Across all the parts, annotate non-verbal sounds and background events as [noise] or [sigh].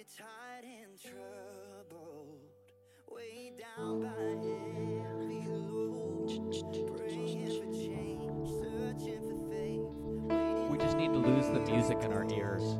you're tired and troubled, down by heavy load, praying for change, searching for faith. We just need to lose the music in our ears.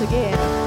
Again.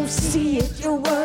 don't see it, you're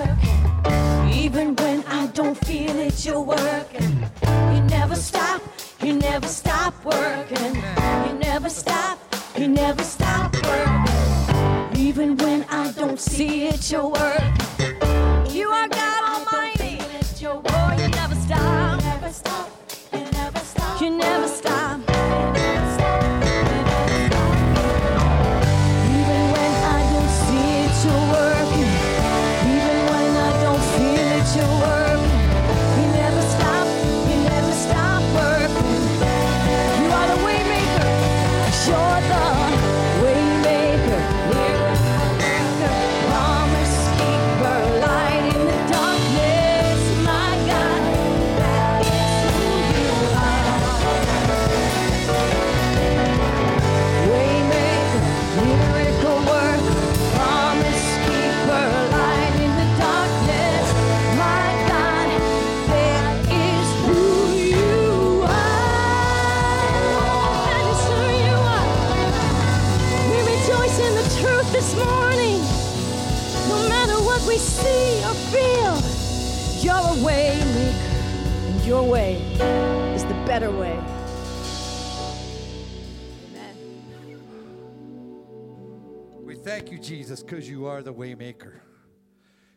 because you are the waymaker.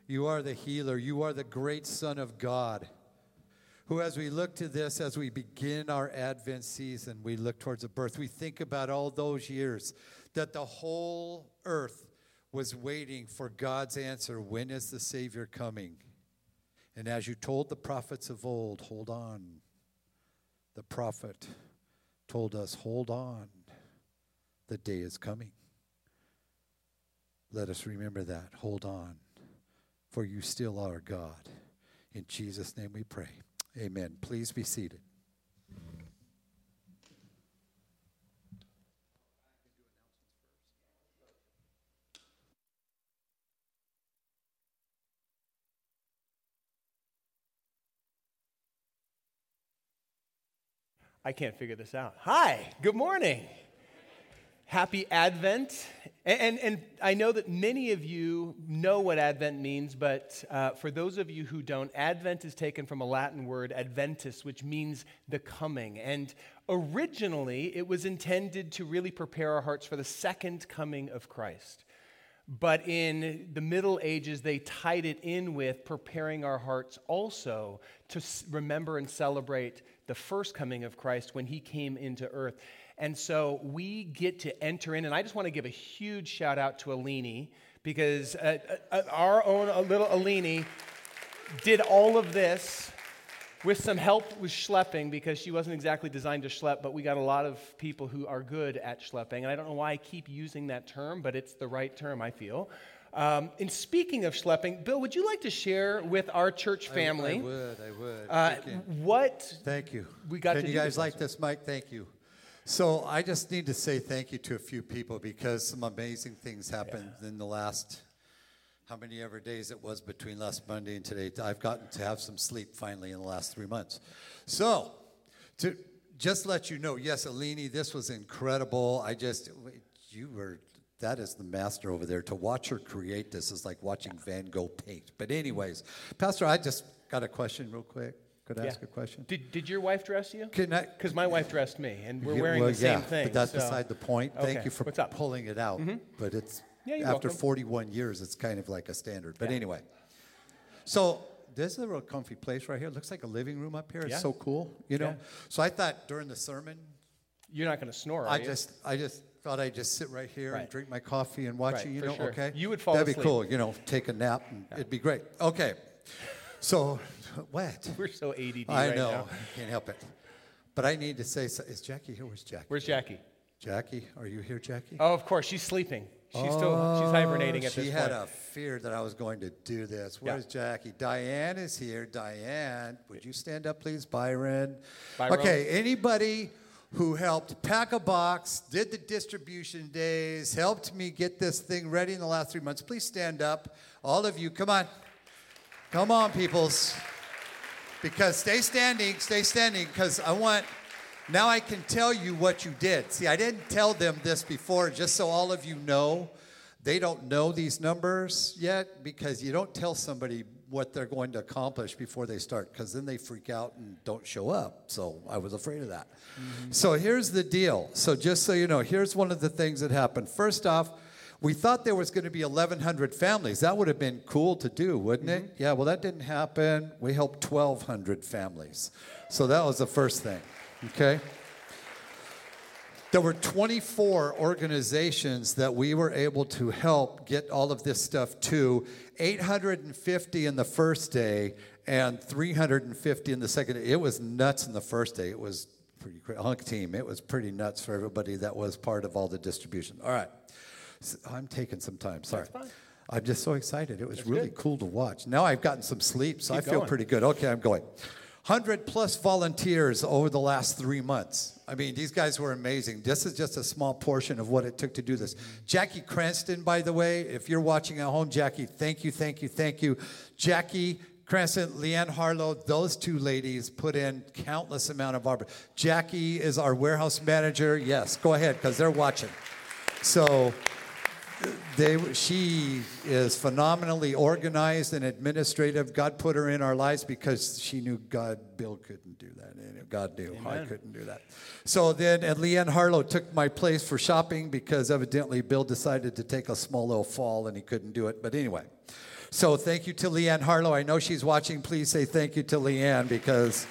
You are the healer. You are the great Son of God. Who, as we look to this, as we begin our Advent season, we look towards the birth. We think about all those years that the whole earth was waiting for God's answer when is the Savior coming? And as you told the prophets of old, hold on. The prophet told us, hold on. The day is coming. Let us remember that. Hold on, for you still are God. In Jesus' name we pray. Amen. Please be seated. I can't figure this out. Hi, good morning. Happy Advent. And, and, I know that many of you know what Advent means, but uh, for those of you who don't, Advent is taken from a Latin word, adventus, which means the coming. And originally, it was intended to really prepare our hearts for the second coming of Christ. But in the Middle Ages, they tied it in with preparing our hearts also to remember and celebrate the first coming of Christ when he came into earth. And so we get to enter in, and I just want to give a huge shout out to Alini because uh, uh, our own uh, little Alini did all of this with some help with schlepping because she wasn't exactly designed to schlep, but we got a lot of people who are good at schlepping. And I don't know why I keep using that term, but it's the right term, I feel. Um, and speaking of schlepping, Bill, would you like to share with our church family I, I would, I would. uh, Thank what Thank you. we got Can to you do guys this like this, Mike? Thank you. So I just need to say thank you to a few people because some amazing things happened in the last how many ever days it was between last Monday and today. I've gotten to have some sleep finally in the last three months. So to just let you know, yes, Alini, this was incredible. I just you were that is the master over there. To watch her create this is like watching Van Gogh paint. But anyways, Pastor, I just got a question real quick. Could I Yeah. ask a question? Did, did your wife dress you? Because my wife dressed me, and we're wearing well, the same yeah, thing. But that's so- beside the point. Thank Okay, you for pulling it out. Mm-hmm. But it's Yeah, after welcome. 41 years, it's kind of like a standard. But anyway, so this is a real comfy place right here. It looks like a living room up here. It's so cool, you know. So I thought during the sermon, You're not going to snore, I you? just, I just thought I'd just sit right here and drink my coffee and watch Right, you. You know, sure. okay. You would fall asleep. That'd asleep. be cool. You know, take a nap and it'd be great. Okay. So, [laughs] what? [laughs] We're so ADD I right know. now. Can't help it. But I need to say, so- is Jackie here? Where's Jackie? Where's Jackie? Jackie, are you here, Jackie? Oh, of course, she's sleeping. She's still she's hibernating at the end. she had point. a fear that I was going to do this. Yeah. Where's Jackie? Diane is here. Diane, would you stand up, please? Byron. Byron. Okay, anybody who helped pack a box, did the distribution days, helped me get this thing ready in the last three months, please stand up. All of you, come on. Come on, peoples. Because stay standing, stay standing, because I want, now I can tell you what you did. See, I didn't tell them this before, just so all of you know. They don't know these numbers yet because you don't tell somebody what they're going to accomplish before they start, because then they freak out and don't show up. So I was afraid of that. Mm-hmm. So here's the deal. So just so you know, here's one of the things that happened. First off, we thought there was going to be 1,100 families. That would have been cool to do, wouldn't it? Mm-hmm. Yeah, well, that didn't happen. We helped 1,200 families. So that was the first thing, okay? There were 24 organizations that we were able to help get all of this stuff to. 850 in the first day and 350 in the second day. It was nuts in the first day. It was pretty hunk team. It was pretty nuts for everybody that was part of all the distribution. All right. So I'm taking some time. Sorry. fine. I'm just so excited. It was really cool to watch. Now I've gotten some sleep, so Keep I feel going. pretty good. Okay, I'm going. 100 plus volunteers over the last three months. I mean, these guys were amazing. This is just a small portion of what it took to do this. Jackie Cranston, by the way, if you're watching at home, Jackie, thank you, thank you, thank you. Jackie Cranston, Leanne Harlow, those two ladies put in countless amount of arbor. Jackie is our warehouse manager. Yes, go ahead, because they're watching. So they, she is phenomenally organized and administrative. God put her in our lives because she knew God, Bill couldn't do that. And God knew I couldn't do that. So then, and Leanne Harlow took my place for shopping because evidently Bill decided to take a small little fall and he couldn't do it. But anyway, so thank you to Leanne Harlow. I know she's watching. Please say thank you to Leanne because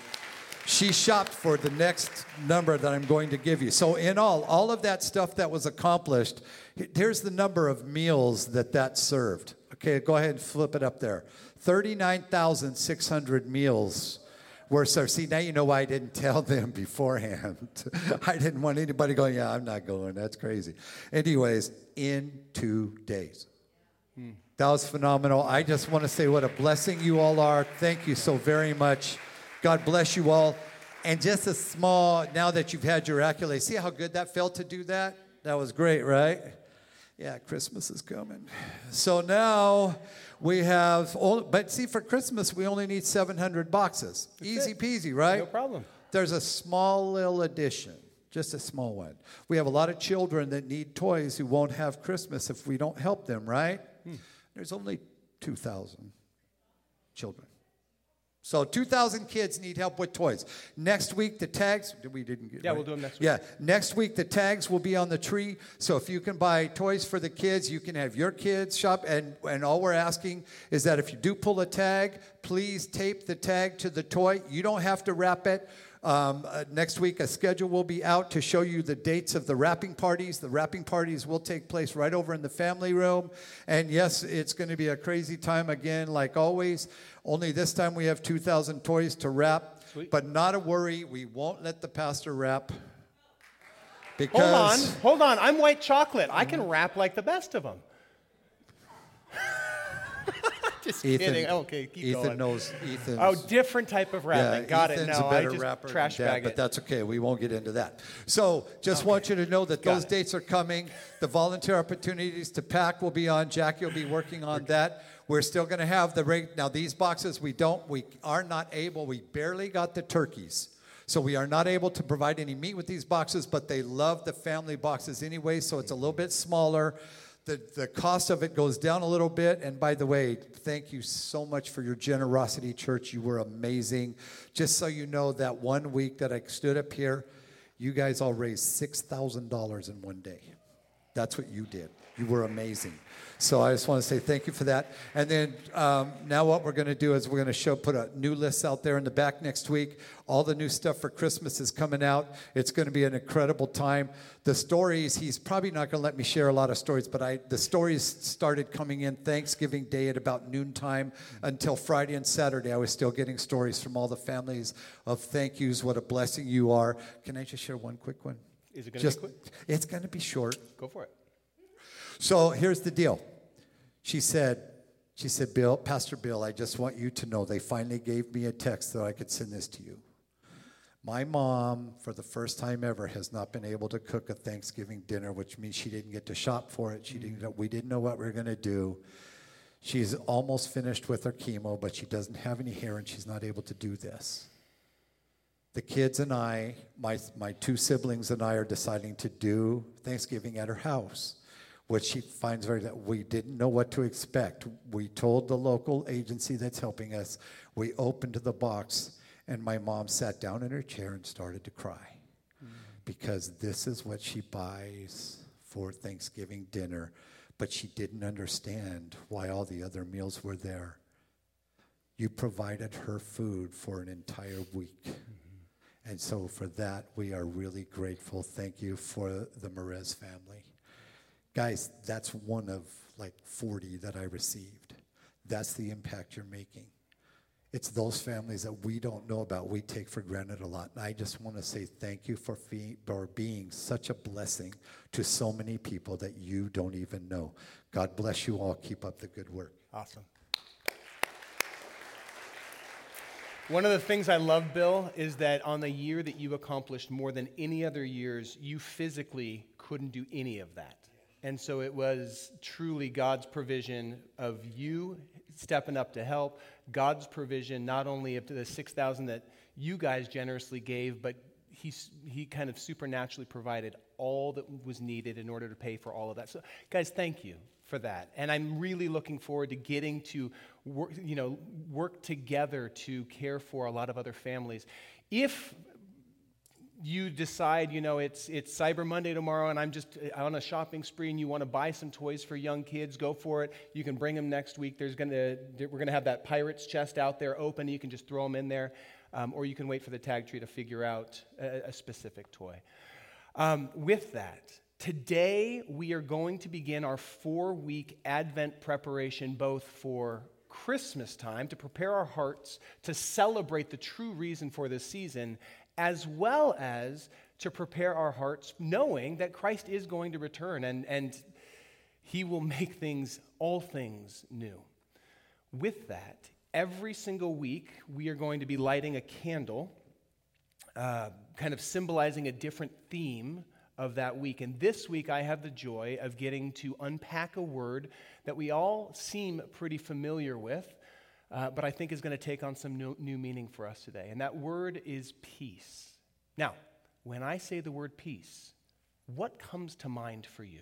she shopped for the next number that I'm going to give you. So, in all, all of that stuff that was accomplished, here's the number of meals that that served. Okay, go ahead and flip it up there 39,600 meals were served. See, now you know why I didn't [laughs] tell them beforehand. [laughs] I didn't want anybody going, yeah, I'm not going. That's crazy. Anyways, in two days. Hmm. That was phenomenal. I just want to say what a blessing you all are. Thank you so very much. God bless you all. And just a small, now that you've had your accolades, see how good that felt to do that? That was great, right? Yeah, Christmas is coming. So now we have, all, but see, for Christmas, we only need 700 boxes. Easy it. peasy, right? No problem. there's a small little addition, just a small one. We have a lot of children that need toys who won't have Christmas if we don't help them, right? Hmm. There's only 2,000 children. So 2,000 kids need help with toys. Next week, the tags, we didn't get Yeah, right? we'll do 'em next week. Yeah, next week, the tags will be on the tree. So if you can buy toys for the kids, you can have your kids shop. And, and all we're asking is that if you do pull a tag, please tape the tag to the toy. You don't have to wrap it. Um, uh, next week, a schedule will be out to show you the dates of the wrapping parties. The wrapping parties will take place right over in the family room. And yes, it's going to be a crazy time again, like always. Only this time we have 2,000 toys to wrap. Sweet. But not a worry, we won't let the pastor wrap. Hold on, hold on. I'm white chocolate. I can wrap like the best of them. [laughs] Just Ethan, kidding. Okay, keep Ethan going. knows Ethan's. Oh, different type of rapping. Got Ethan's it. No, a I better just rapper trash Dad, bag but that's okay. We won't get into that. So, just want you to know that Got those it. dates are coming. The volunteer opportunities to pack will be on. Jackie will be working on that. We're still going to have the rate. Now, these boxes, we don't, we are not able. We barely got the turkeys. So we are not able to provide any meat with these boxes, but they love the family boxes anyway, so it's a little bit smaller. The, the cost of it goes down a little bit. And by the way, thank you so much for your generosity, church. You were amazing. Just so you know, that one week that I stood up here, you guys all raised $6,000 in one day. That's what you did. You were amazing. So I just want to say thank you for that. And then um, now what we're going to do is we're going to show put a new list out there in the back next week. All the new stuff for Christmas is coming out. It's going to be an incredible time. The stories he's probably not going to let me share a lot of stories, but I the stories started coming in Thanksgiving Day at about noontime until Friday and Saturday. I was still getting stories from all the families of thank yous. What a blessing you are. Can I just share one quick one? Is it gonna be quick? It's going to be short. Go for it. So here's the deal. She said, she said, Bill, Pastor Bill, I just want you to know they finally gave me a text that I could send this to you. My mom, for the first time ever, has not been able to cook a Thanksgiving dinner, which means she didn't get to shop for it. She mm-hmm. didn't. We didn't know what we were going to do. She's almost finished with her chemo, but she doesn't have any hair, and she's not able to do this. The kids and I, my, my two siblings and I, are deciding to do Thanksgiving at her house, which she finds very that we didn't know what to expect. We told the local agency that's helping us. We opened the box, and my mom sat down in her chair and started to cry because this is what she buys for Thanksgiving dinner, but she didn't understand why all the other meals were there. You provided her food for an entire week. And so for that, we are really grateful. Thank you for the Merez family. Guys, that's one of like 40 that I received. That's the impact you're making. It's those families that we don't know about, we take for granted a lot. And I just want to say thank you for, for being such a blessing to so many people that you don't even know. God bless you all. Keep up the good work. Awesome. One of the things I love, Bill, is that on the year that you accomplished more than any other years, you physically couldn't do any of that. And so it was truly God's provision of you stepping up to help, God's provision not only of the 6,000 that you guys generously gave, but he, he kind of supernaturally provided all that was needed in order to pay for all of that. So, guys, thank you for that. And I'm really looking forward to getting to work, you know, work together to care for a lot of other families. If you decide, you know, it's, it's Cyber Monday tomorrow and I'm just uh, on a shopping spree and you want to buy some toys for young kids, go for it. You can bring them next week. There's gonna, we're going to have that pirate's chest out there open. You can just throw them in there. Um, or you can wait for the tag tree to figure out a, a specific toy. Um, with that, today we are going to begin our four week Advent preparation, both for Christmas time to prepare our hearts to celebrate the true reason for this season, as well as to prepare our hearts knowing that Christ is going to return and, and he will make things, all things new. With that, every single week we are going to be lighting a candle uh, kind of symbolizing a different theme of that week. And this week, I have the joy of getting to unpack a word that we all seem pretty familiar with, uh, but I think is going to take on some new, new meaning for us today. And that word is peace. Now, when I say the word peace, what comes to mind for you?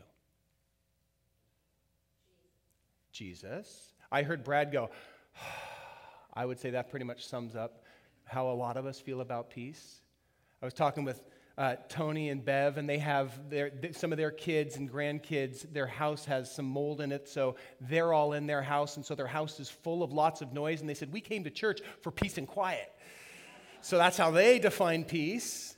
Jesus. I heard Brad go, [sighs] I would say that pretty much sums up how a lot of us feel about peace. I was talking with uh, Tony and Bev, and they have their, th- some of their kids and grandkids. Their house has some mold in it, so they're all in their house, and so their house is full of lots of noise. And they said, We came to church for peace and quiet. So that's how they define peace.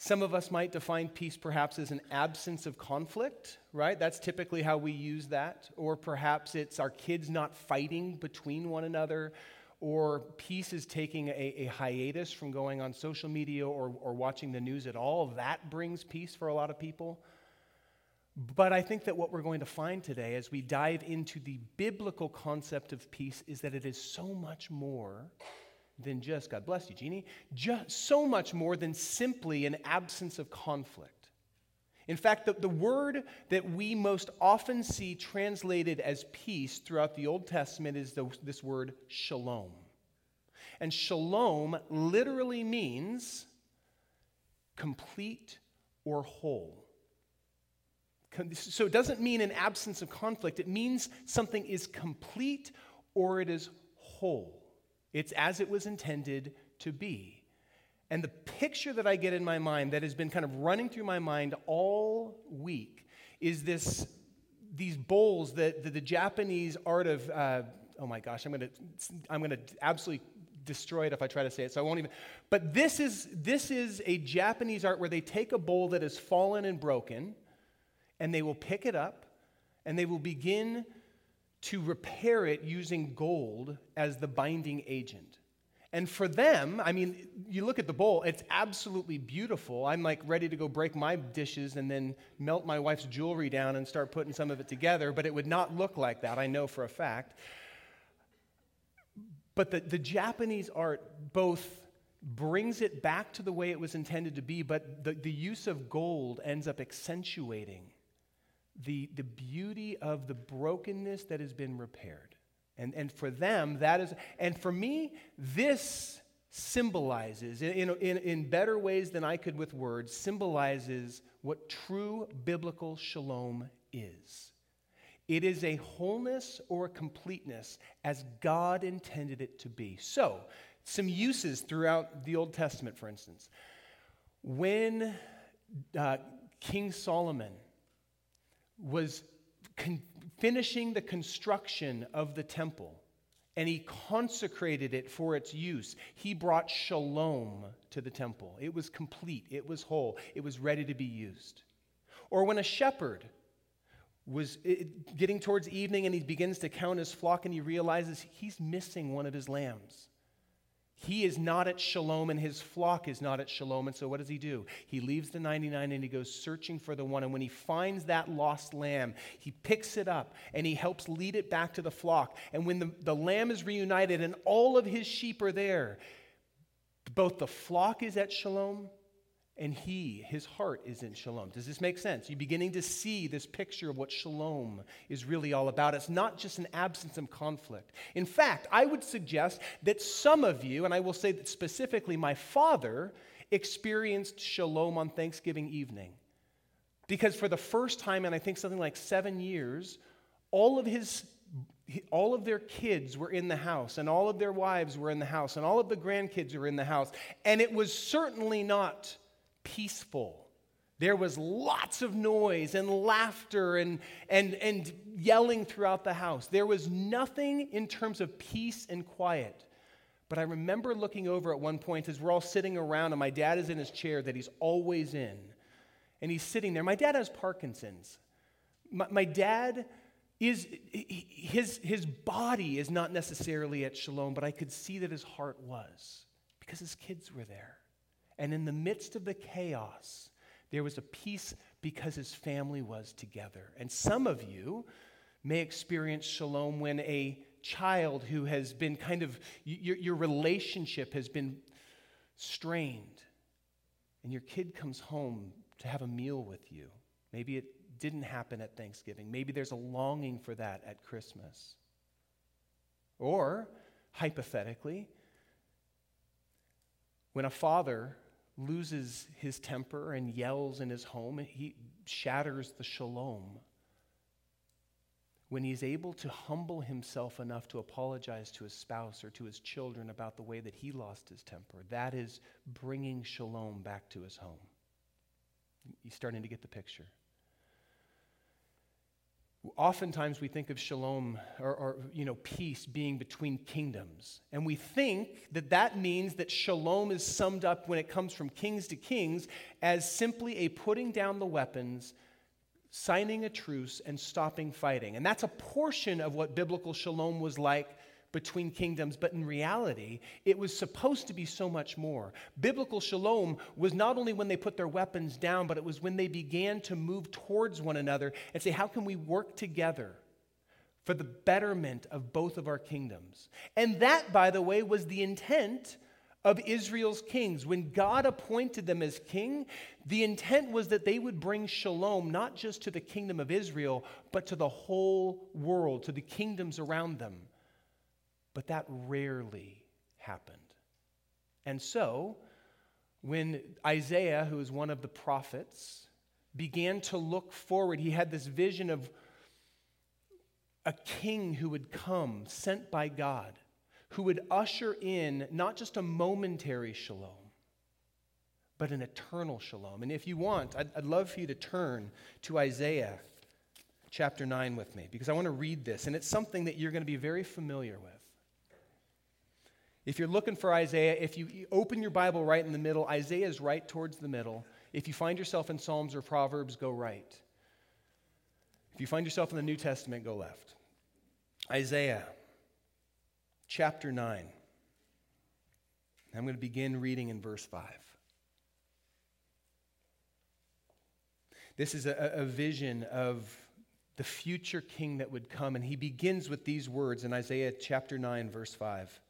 Some of us might define peace perhaps as an absence of conflict, right? That's typically how we use that. Or perhaps it's our kids not fighting between one another, or peace is taking a, a, hiatus from going on social media or, or watching the news at all. That brings peace for a lot of people. But I think that what we're going to find today as we dive into the biblical concept of peace is that it is so much more than just, God bless you, Jeannie, just so much more than simply an absence of conflict. In fact, the, the word that we most often see translated as peace throughout the Old Testament is the, this word shalom. And shalom literally means complete or whole. So it doesn't mean an absence of conflict, it means something is complete or it is whole. It's as it was intended to be. And the picture that I get in my mind that has been kind of running through my mind all week is this these bowls that, that the Japanese art of uh, oh my gosh, I'm gonna I'm gonna absolutely destroy it if I try to say it, so I won't even. But this is this is a Japanese art where they take a bowl that has fallen and broken, and they will pick it up, and they will begin to repair it using gold as the binding agent. And for them, I mean, you look at the bowl, it's absolutely beautiful. I'm like ready to go break my dishes and then melt my wife's jewelry down and start putting some of it together, but it would not look like that, I know for a fact. But the, the Japanese art both brings it back to the way it was intended to be, but the, the use of gold ends up accentuating the, the beauty of the brokenness that has been repaired. And, and for them, that is, and for me, this symbolizes, in, in, in better ways than I could with words, symbolizes what true biblical shalom is. It is a wholeness or a completeness as God intended it to be. So, some uses throughout the Old Testament, for instance. When uh, King Solomon was con- finishing the construction of the temple and he consecrated it for its use. He brought shalom to the temple. It was complete, it was whole, it was ready to be used. Or when a shepherd was eh, getting towards evening and he begins to count his flock and he realizes he's missing one of his lambs. He is not at shalom and his flock is not at shalom. And so what does he do? He leaves the 99 and he goes searching for the one. And when he finds that lost lamb, he picks it up and he helps lead it back to the flock. And when the, the lamb is reunited and all of his sheep are there, both the flock is at shalom and he, his heart, is in shalom. Does this make sense? You're beginning to see this picture of what shalom is really all about. It's not just an absence of conflict. In fact, I would suggest that some of you, and I will say that specifically my father, experienced shalom on Thanksgiving evening. Because for the first time in I think something like seven years, all of his all of their kids were in the house, and all of their wives were in the house, and all of the grandkids were in the house. And it was certainly not peaceful. There was lots of noise and laughter and, and, and yelling throughout the house. There was nothing in terms of peace and quiet. But I remember looking over at one point as we're all sitting around, and my dad is in his chair that he's always in. And he's sitting there. My dad has Parkinson's. My, my dad is, his, his body is not necessarily at shalom, but I could see that his heart was because his kids were there. And in the midst of the chaos, there was a peace because his family was together. And some of you may experience shalom when a child who has been kind of, your, your relationship has been strained, and your kid comes home to have a meal with you. Maybe it didn't happen at Thanksgiving. Maybe there's a longing for that at Christmas. Or, hypothetically, when a father loses his temper and yells in his home, he shatters the shalom. When he's able to humble himself enough to apologize to his spouse or to his children about the way that he lost his temper, that is bringing shalom back to his home. You're starting to get the picture. Oftentimes we think of shalom or, or, you know peace being between kingdoms, and we think that that means that shalom is summed up when it comes from kings to kings as simply a putting down the weapons, signing a truce, and stopping fighting. And that's a portion of what biblical shalom was like between kingdoms, but in reality, it was supposed to be so much more. Biblical shalom was not only when they put their weapons down, but it was when they began to move towards one another and say, How can we work together? For the betterment of both of our kingdoms. And that, by the way, was the intent of Israel's kings. When God appointed them as king, the intent was that they would bring shalom not just to the kingdom of Israel, but to the whole world, to the kingdoms around them. But that rarely happened. And so, when Isaiah, who is one of the prophets, began to look forward, he had this vision of a king who would come, sent by God, who would usher in not just a momentary shalom, but an eternal shalom. And if you want, I'd, I'd love for you to turn to Isaiah chapter 9 with me, because I want to read this, and it's something that you're going to be very familiar with. If you're looking for Isaiah, if you open your Bible right in the middle, Isaiah is right towards the middle. If you find yourself in Psalms or Proverbs, go right. If you find yourself in the New Testament, go left. Isaiah chapter 9. I'm going to begin reading in verse 5. This is a, a, vision of the future king that would come, and he begins with these words in Isaiah chapter 9, verse 5.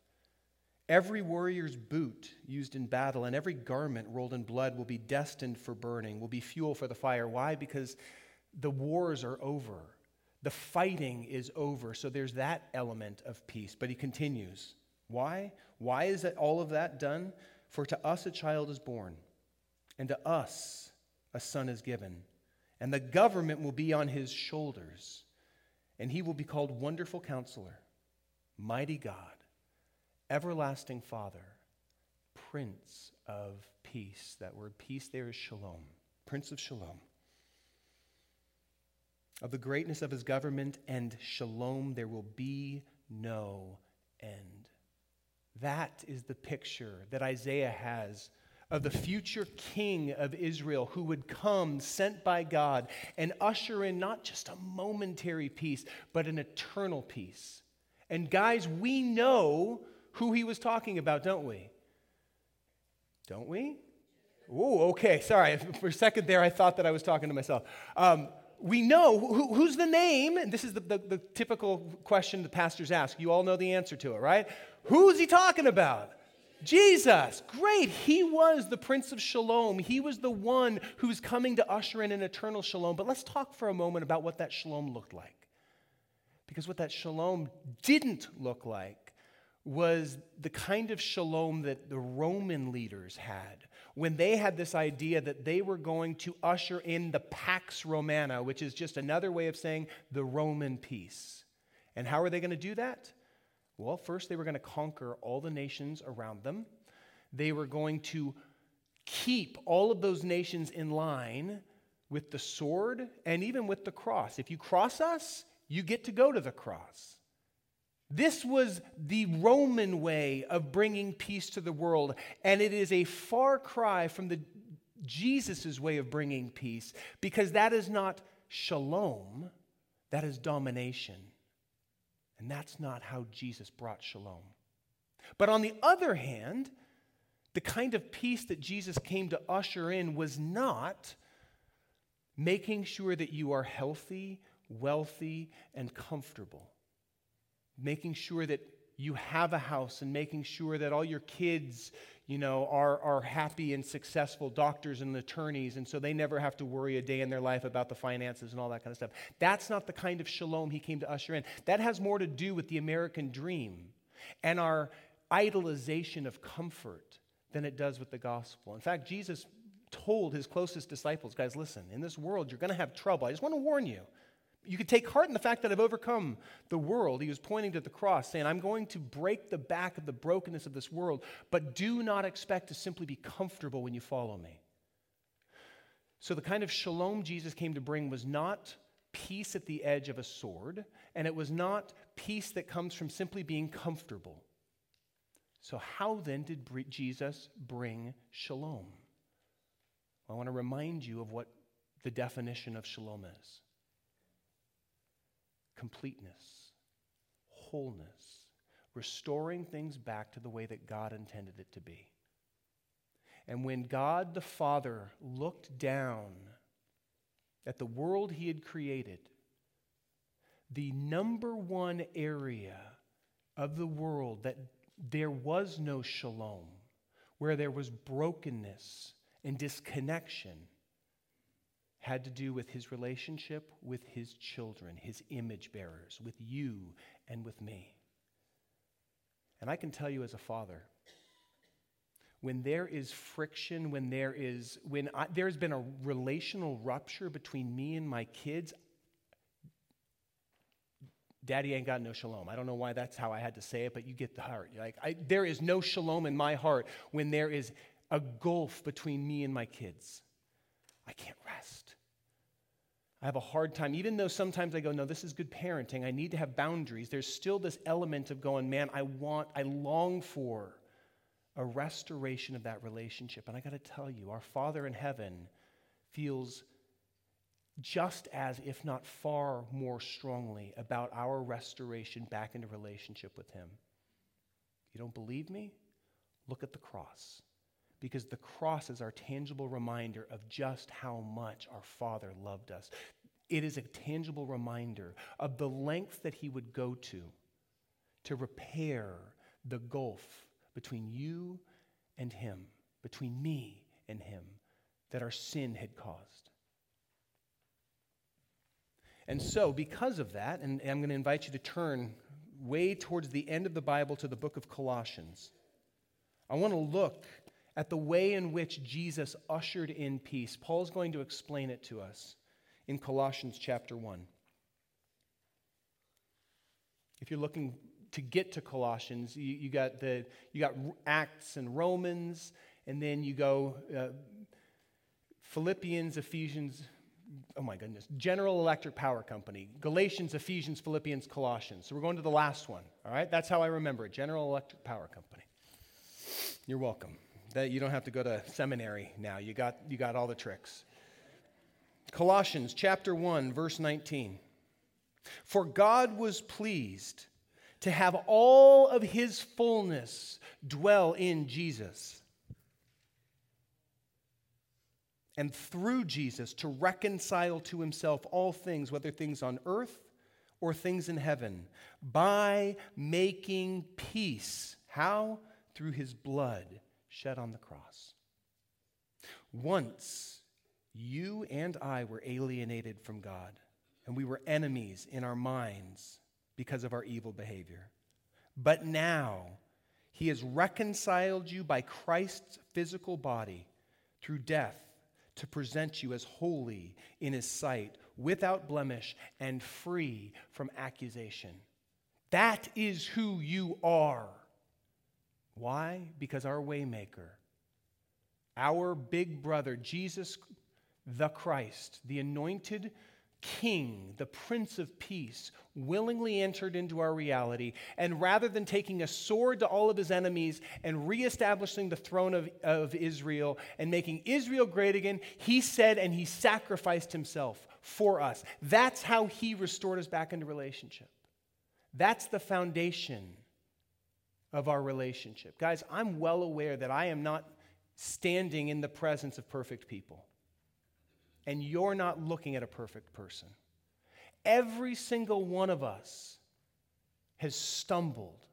Every warrior's boot used in battle and every garment rolled in blood will be destined for burning, will be fuel for the fire. Why? Because the wars are over. The fighting is over. So there's that element of peace. But he continues. Why? Why is that all of that done? For to us a child is born, and to us a son is given, and the government will be on his shoulders, and he will be called Wonderful Counselor, Mighty God Everlasting Father, Prince of Peace. That word peace there is shalom, Prince of Shalom. Of the greatness of his government and shalom, there will be no end. That is the picture that Isaiah has of the future king of Israel who would come sent by God and usher in not just a momentary peace, but an eternal peace. And guys, we know who he was talking about, don't we? Don't we? Oh, okay. Sorry. [laughs] For a second there, I thought that I was talking to myself. Um, we know who, who's the name, and this is the, the, the typical question the pastors ask. You all know the answer to it, right? Who's he talking about? Jesus. Great. He was the Prince of Shalom. He was the one who's coming to usher in an eternal shalom. But let's talk for a moment about what that shalom looked like. Because what that shalom didn't look like was the kind of shalom that the Roman leaders had when they had this idea that they were going to usher in the Pax Romana, which is just another way of saying the Roman peace. And how are they going to do that? Well, first, they were going to conquer all the nations around them. They were going to keep all of those nations in line with the sword and even with the cross. If you cross us, you get to go to the cross. This was the Roman way of bringing peace to the world, and it is a far cry from the Jesus' way of bringing peace because that is not shalom, that is domination. And that's not how Jesus brought shalom. But on the other hand, the kind of peace that Jesus came to usher in was not making sure that you are healthy, wealthy, and comfortable making sure that you have a house and making sure that all your kids, you know, are, are happy and successful doctors and attorneys, and so they never have to worry a day in their life about the finances and all that kind of stuff. That's not the kind of shalom he came to usher in. That has more to do with the American dream and our idolization of comfort than it does with the gospel. In fact, Jesus told his closest disciples, guys, listen, in this world, you're going to have trouble. I just want to warn you. You could take heart in the fact that I've overcome the world. He was pointing to the cross, saying, I'm going to break the back of the brokenness of this world, but do not expect to simply be comfortable when you follow me. So, the kind of shalom Jesus came to bring was not peace at the edge of a sword, and it was not peace that comes from simply being comfortable. So, how then did Jesus bring shalom? I want to remind you of what the definition of shalom is completeness, wholeness, restoring things back to the way that God intended it to be. And when God the Father looked down at the world he had created, the number one area of the world that there was no shalom, where there was brokenness and disconnection, had to do with his relationship with his children, his image bearers, with you and with me. And I can tell you as a father, when there is friction, when there is when I, there's been a relational rupture between me and my kids, Daddy ain't got no shalom. I don't know why that's how I had to say it, but you get the heart. You're like, I, there is no shalom in my heart when there is a gulf between me and my kids. I can't rest. I have a hard time, even though sometimes I go, no, this is good parenting. I need to have boundaries. There's still this element of going, man, I want, I long for a restoration of that relationship. And I got to tell you, our Father in heaven feels just as, if not far more strongly, about our restoration back into relationship with Him. You don't believe me? Look at the cross. Because the cross is our tangible reminder of just how much our Father loved us. It is a tangible reminder of the length that He would go to to repair the gulf between you and Him, between me and Him, that our sin had caused. And so, because of that, and I'm going to invite you to turn way towards the end of the Bible to the book of Colossians, I want to look at the way in which Jesus ushered in peace. Paul's going to explain it to us in Colossians chapter 1. If you're looking to get to Colossians, you, you got, the, you got Acts and Romans, and then you go uh, Philippians, Ephesians, oh my goodness, General Electric Power Company, Galatians, Ephesians, Philippians, Colossians. So we're going to the last one, all right? That's how I remember it General Electric Power Company. You're welcome. That you don't have to go to seminary now. You got, you got all the tricks. Colossians chapter 1, verse 19. For God was pleased to have all of his fullness dwell in Jesus. And through Jesus to reconcile to himself all things, whether things on earth or things in heaven, by making peace. How? Through his blood shed on the cross. Once you and I were alienated from God, and we were enemies in our minds because of our evil behavior. But now, he has reconciled you by Christ's physical body through death to present you as holy in his sight, without blemish, and free from accusation. That is who you are. Why? Because our waymaker, our big brother, Jesus the Christ, the anointed King, the Prince of Peace, willingly entered into our reality. And rather than taking a sword to all of his enemies and reestablishing the throne of, of Israel and making Israel great again, he said and he sacrificed himself for us. That's how he restored us back into relationship. That's the foundation of our relationship. Guys, I'm well aware that I am not standing in the presence of perfect people and you're not looking at a perfect person. Every single one of us has stumbled,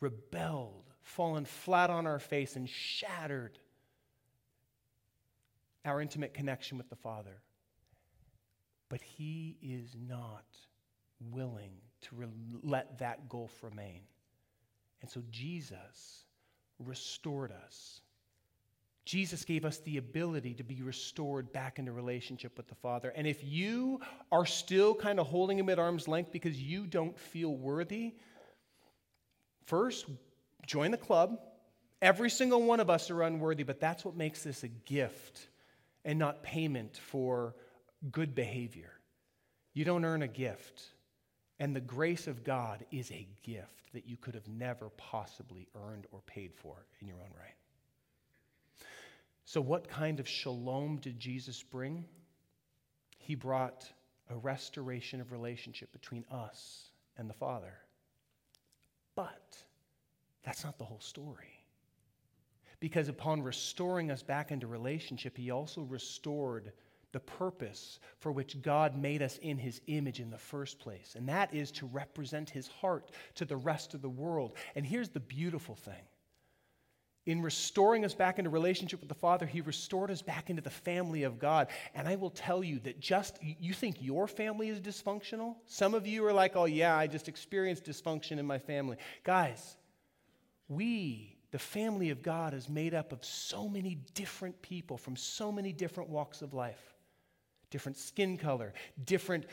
rebelled, fallen flat on our face and shattered our intimate connection with the Father. But He is not willing to re- let that gulf remain. And so Jesus restored us. Jesus gave us the ability to be restored back into relationship with the Father. And if you are still kind of holding Him at arm's length because you don't feel worthy, first, join the club. Every single one of us are unworthy, but that's what makes this a gift and not payment for good behavior. You don't earn a gift. And the grace of God is a gift that you could have never possibly earned or paid for in your own right. So, what kind of shalom did Jesus bring? He brought a restoration of relationship between us and the Father. But that's not the whole story. Because upon restoring us back into relationship, He also restored the purpose for which God made us in His image in the first place. And that is to represent His heart to the rest of the world. And here's the beautiful thing in restoring us back into relationship with the Father, He restored us back into the family of God. And I will tell you that just, you think your family is dysfunctional? Some of you are like, oh, yeah, I just experienced dysfunction in my family. Guys, we, the family of God, is made up of so many different people from so many different walks of life different skin color, different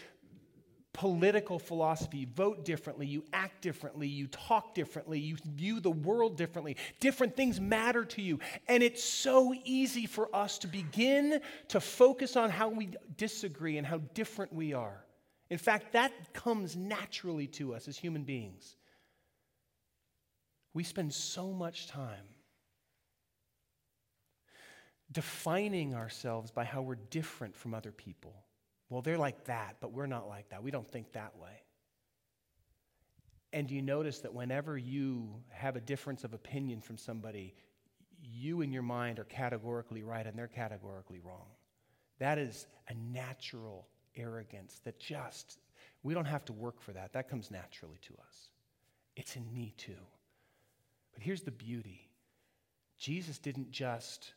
political philosophy, vote differently, you act differently, you talk differently, you view the world differently. Different things matter to you. And it's so easy for us to begin to focus on how we disagree and how different we are. In fact, that comes naturally to us as human beings. We spend so much time defining ourselves by how we're different from other people. Well, they're like that, but we're not like that. We don't think that way. And you notice that whenever you have a difference of opinion from somebody, you in your mind are categorically right and they're categorically wrong. That is a natural arrogance that just, we don't have to work for that. That comes naturally to us. It's in me too. But here's the beauty Jesus didn't just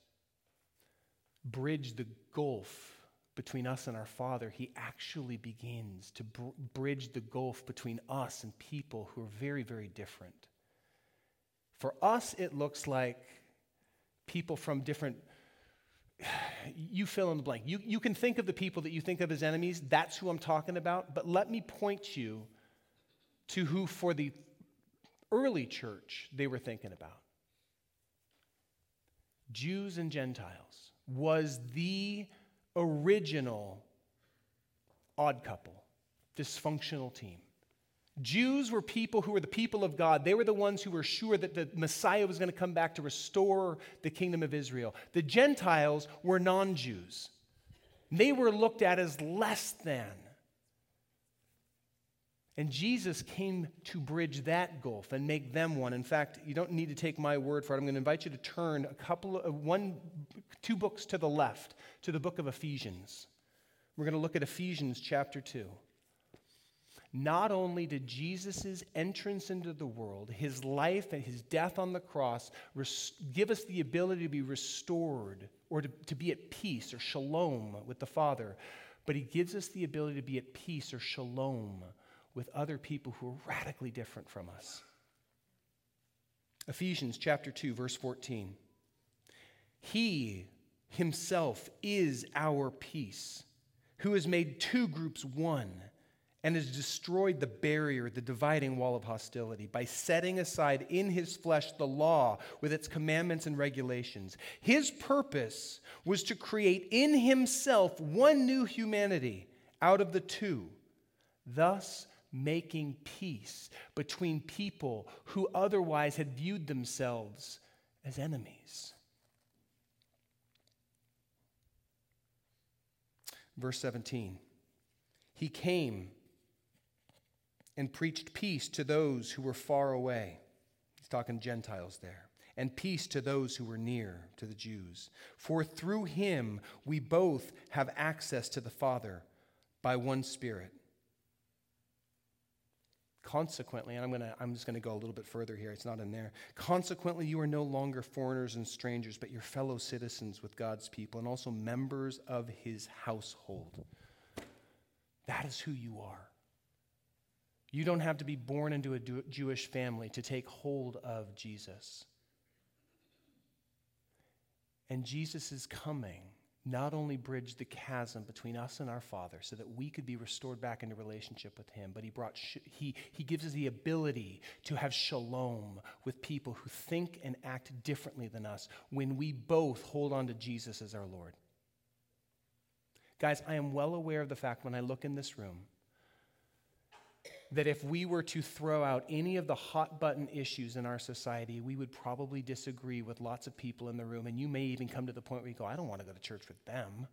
bridge the gulf between us and our Father, He actually begins to br- bridge the gulf between us and people who are very, very different. For us, it looks like people from different. [sighs] You fill in the blank. You, you can think of the people that you think of as enemies. That's who I'm talking about. But let me point you to who, for the early church, they were thinking about Jews and Gentiles was the original odd couple, dysfunctional team. Jews were people who were the people of God. They were the ones who were sure that the Messiah was going to come back to restore the kingdom of Israel. The Gentiles were non Jews, they were looked at as less than. And Jesus came to bridge that gulf and make them one. In fact, you don't need to take my word for it. I'm going to invite you to turn a couple of uh, one, two books to the left to the book of Ephesians. We're going to look at Ephesians chapter 2. Not only did Jesus' entrance into the world, his life and his death on the cross, res- give us the ability to be restored or to, to be at peace or shalom with the Father, but he gives us the ability to be at peace or shalom with other people who are radically different from us. Ephesians chapter 2 verse 14. He himself is our peace, who has made two groups one and has destroyed the barrier, the dividing wall of hostility, by setting aside in his flesh the law with its commandments and regulations. His purpose was to create in himself one new humanity out of the two, thus making peace between people who otherwise had viewed themselves as enemies. Verse 17 He came and preached peace to those who were far away. He's talking Gentiles there. And peace to those who were near, to the Jews. For through him we both have access to the Father by one Spirit Consequently, and I'm, gonna, I'm just going to go a little bit further here, it's not in there. Consequently, you are no longer foreigners and strangers, but you're fellow citizens with God's people and also members of his household. That is who you are. You don't have to be born into a Jewish family to take hold of Jesus. And Jesus is coming not only bridged the chasm between us and our Father so that we could be restored back into relationship with Him, but He, brought sh- he, he gives us the ability to have shalom with people who think and act differently than us when we both hold on to Jesus as our Lord. Guys, I am well aware of the fact when I look in this room that if we were to throw out any of the hot button issues in our society, we would probably disagree with lots of people in the room. And you may even come to the point where you go, I don't want to go to church with them.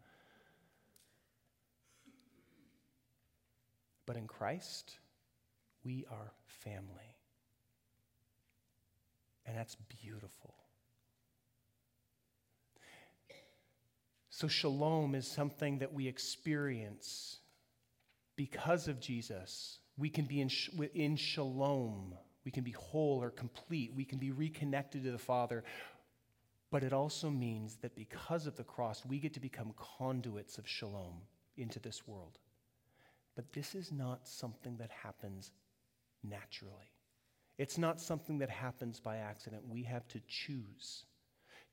But in Christ, we are family. And that's beautiful. So, shalom is something that we experience because of Jesus we can be in, sh- in shalom. We can be whole or complete. We can be reconnected to the Father. But it also means that because of the cross, we get to become conduits of shalom into this world. But this is not something that happens naturally. It's not something that happens by accident. We have to choose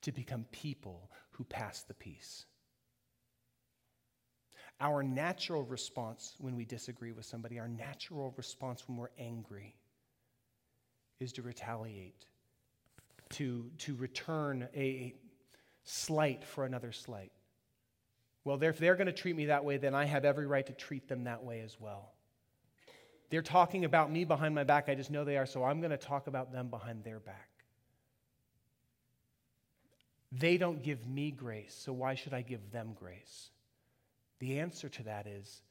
to become people who pass the peace. Our natural response when we disagree with somebody, our natural response when we're angry, is to retaliate, to, to return a slight for another slight. Well, if they're going to treat me that way, then I have every right to treat them that way as well. They're talking about me behind my back. I just know they are, so I'm going to talk about them behind their back. They don't give me grace, so why should I give them grace? The answer to that is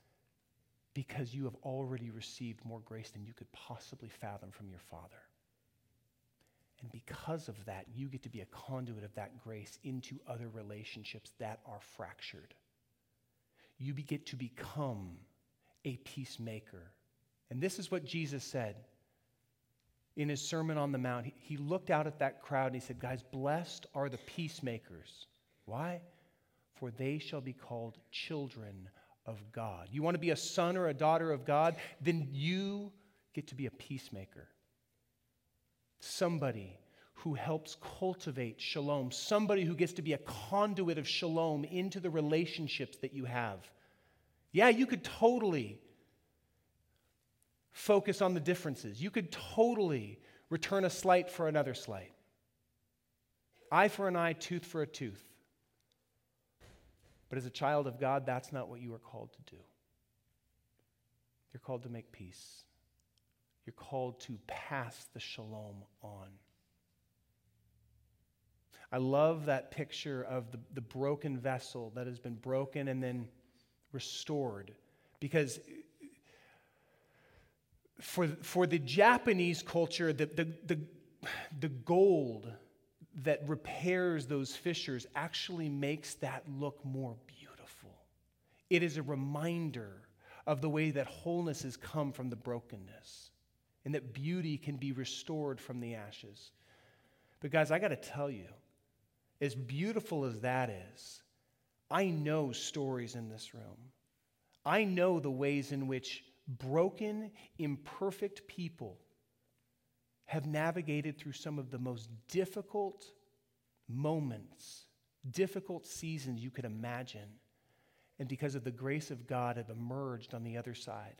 because you have already received more grace than you could possibly fathom from your Father. And because of that, you get to be a conduit of that grace into other relationships that are fractured. You get to become a peacemaker. And this is what Jesus said in his Sermon on the Mount. He, he looked out at that crowd and he said, Guys, blessed are the peacemakers. Why? For they shall be called children of God. You want to be a son or a daughter of God? Then you get to be a peacemaker. Somebody who helps cultivate shalom, somebody who gets to be a conduit of shalom into the relationships that you have. Yeah, you could totally focus on the differences. You could totally return a slight for another slight. Eye for an eye, tooth for a tooth. But as a child of God, that's not what you are called to do. You're called to make peace. You're called to pass the shalom on. I love that picture of the, the broken vessel that has been broken and then restored. Because for, for the Japanese culture, the, the, the, the gold that repairs those fissures actually makes that look more beautiful. It is a reminder of the way that wholeness has come from the brokenness and that beauty can be restored from the ashes. But, guys, I got to tell you, as beautiful as that is, I know stories in this room. I know the ways in which broken, imperfect people have navigated through some of the most difficult moments, difficult seasons you could imagine. And because of the grace of God, have emerged on the other side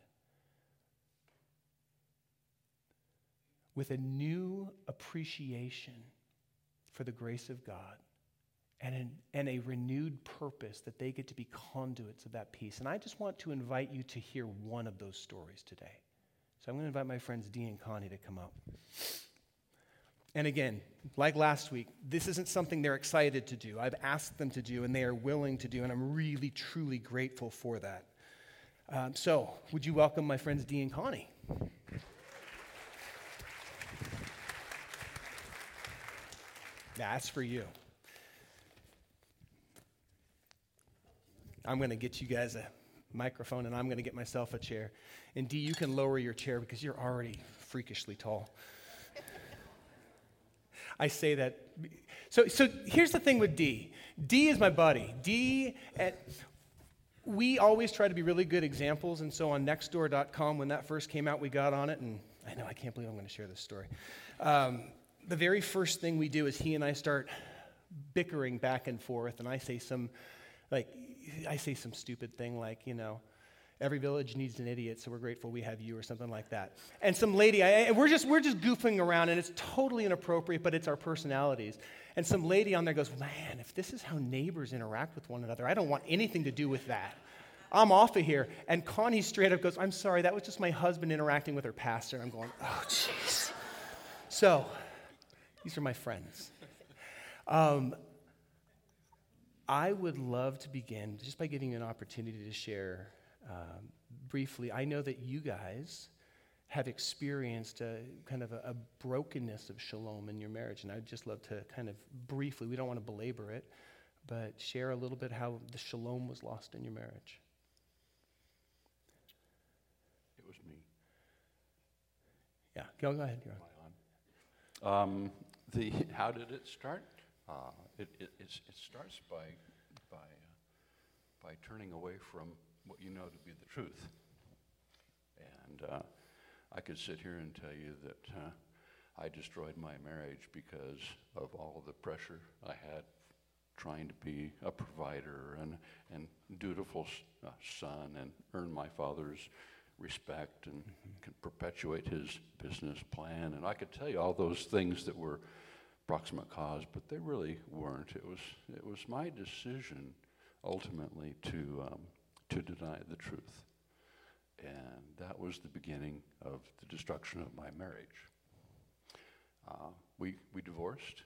with a new appreciation for the grace of God and, an, and a renewed purpose that they get to be conduits of that peace. And I just want to invite you to hear one of those stories today. So I'm going to invite my friends Dee and Connie to come up. And again, like last week, this isn't something they're excited to do. I've asked them to do, and they are willing to do, and I'm really, truly grateful for that. Um, so, would you welcome my friends Dee and Connie? That's for you. I'm going to get you guys a microphone, and I'm going to get myself a chair. And Dee, you can lower your chair because you're already freakishly tall. I say that. So, so here's the thing with Dee. Dee is my buddy. Dee, and we always try to be really good examples. And so on nextdoor.com, when that first came out, we got on it. And I know, I can't believe I'm going to share this story. Um, the very first thing we do is he and I start bickering back and forth. And I say some, like, I say some stupid thing like, you know, every village needs an idiot, so we're grateful we have you, or something like that. And some lady, I, and we're just we're just goofing around, and it's totally inappropriate, but it's our personalities. And some lady on there goes, "Man, if this is how neighbors interact with one another, I don't want anything to do with that. I'm off of here." And Connie straight up goes, "I'm sorry, that was just my husband interacting with her pastor." And I'm going, "Oh, jeez." So, these are my friends. Um, I would love to begin just by giving you an opportunity to share um, briefly. I know that you guys have experienced a kind of a, a brokenness of shalom in your marriage, and I'd just love to kind of briefly, we don't want to belabor it, but share a little bit how the shalom was lost in your marriage. It was me. Yeah, go, go ahead. You're on. Um, the, how did it start? Uh, it, it, it's- it starts by, by, uh, by turning away from what you know to be the truth. And uh, I could sit here and tell you that uh, I destroyed my marriage because of all the pressure I had trying to be a provider and, and dutiful uh, son and earn my father's respect and can perpetuate his business plan. And I could tell you all those things that were proximate cause, but they really weren't. It was, it was my decision ultimately to, um, to deny the truth. And that was the beginning of the destruction of my marriage. Uh, we, we divorced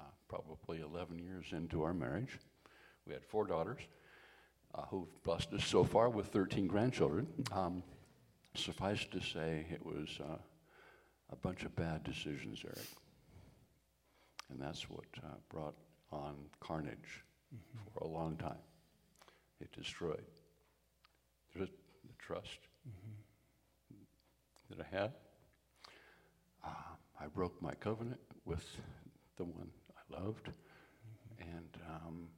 uh, probably 11 years into our marriage. We had four daughters uh, who've blessed us so far with 13 grandchildren. Um, suffice to say, it was uh, a bunch of bad decisions, Eric. And that's what uh, brought on carnage for a long time. It destroyed the trust that I had. Uh, I broke my covenant with the one I loved. And um,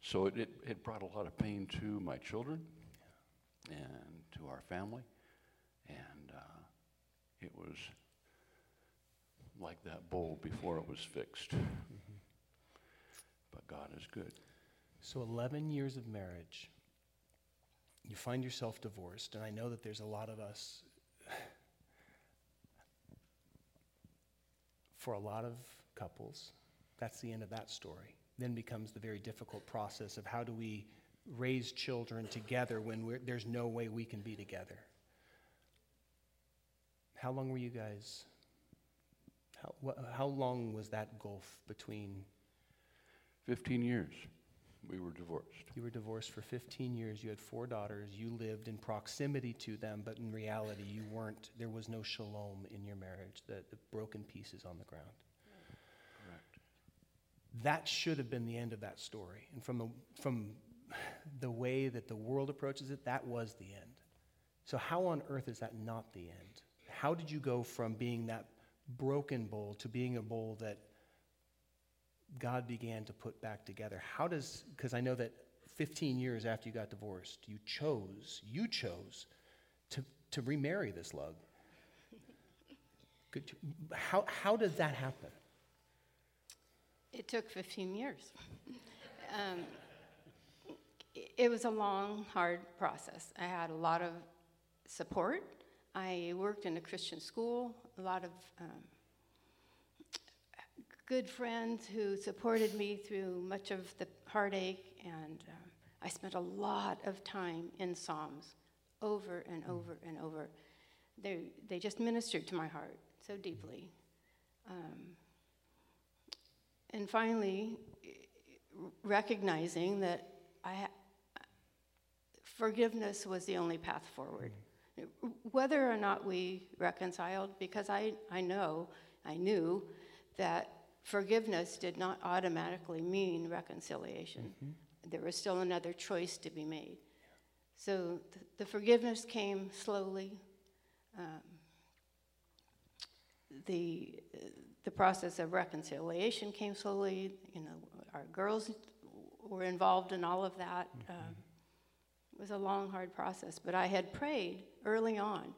so it, it, it brought a lot of pain to my children and to our family. And uh, it was like that bowl before it was fixed. But God is good. So, 11 years of marriage, you find yourself divorced, and I know that there's a lot of us, for a lot of couples, that's the end of that story. Then becomes the very difficult process of how do we raise children together when there's no way we can be together. How long were you guys? How, wha how long was that gulf between 15 years we were divorced. You were divorced for 15 years. You had four daughters. You lived in proximity to them, but in reality, you weren't. There was no shalom in your marriage. The, the broken pieces on the ground. Correct. That should have been the end of that story. And from the from the way that the world approaches it, that was the end. So how on earth is that not the end? How did you go from being that broken bowl to being a bowl that God began to put back together. How does, because I know that 15 years after you got divorced, you chose, you chose to, to remarry this lug. Good, how, how does that happen? It took 15 years. um, it- it was a long, hard process. I had a lot of support. I worked in a Christian school, a lot of um, good friends who supported me through much of the heartache, and um, I spent a lot of time in Psalms over and over and over. They, they just ministered to my heart so deeply. Um, and finally, recognizing that I forgiveness was the only path forward. Whether or not we reconciled, because I, I know, I knew that forgiveness did not automatically mean reconciliation. there was still another choice to be made. So th- the forgiveness came slowly. Um, the, the process of reconciliation came slowly. You know, our girls were involved in all of that. Um, it was a long, hard process, but I had prayed early on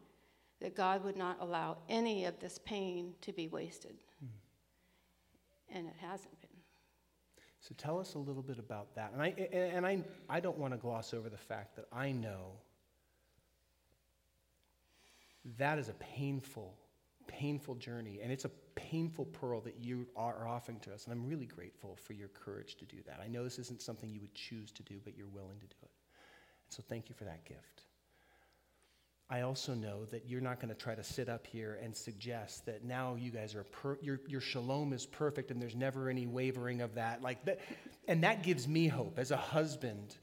that God would not allow any of this pain to be wasted. Hmm. And it hasn't been. So tell us a little bit about that. And I, and I, I don't want to gloss over the fact that I know that is a painful, painful journey. And it's a painful pearl that you are offering to us. And I'm really grateful for your courage to do that. I know this isn't something you would choose to do, but you're willing to do it. So thank you for that gift. I also know that you're not going to try to sit up here and suggest that now you guys are per- your your shalom is perfect and there's never any wavering of that like that and that gives me hope as a husband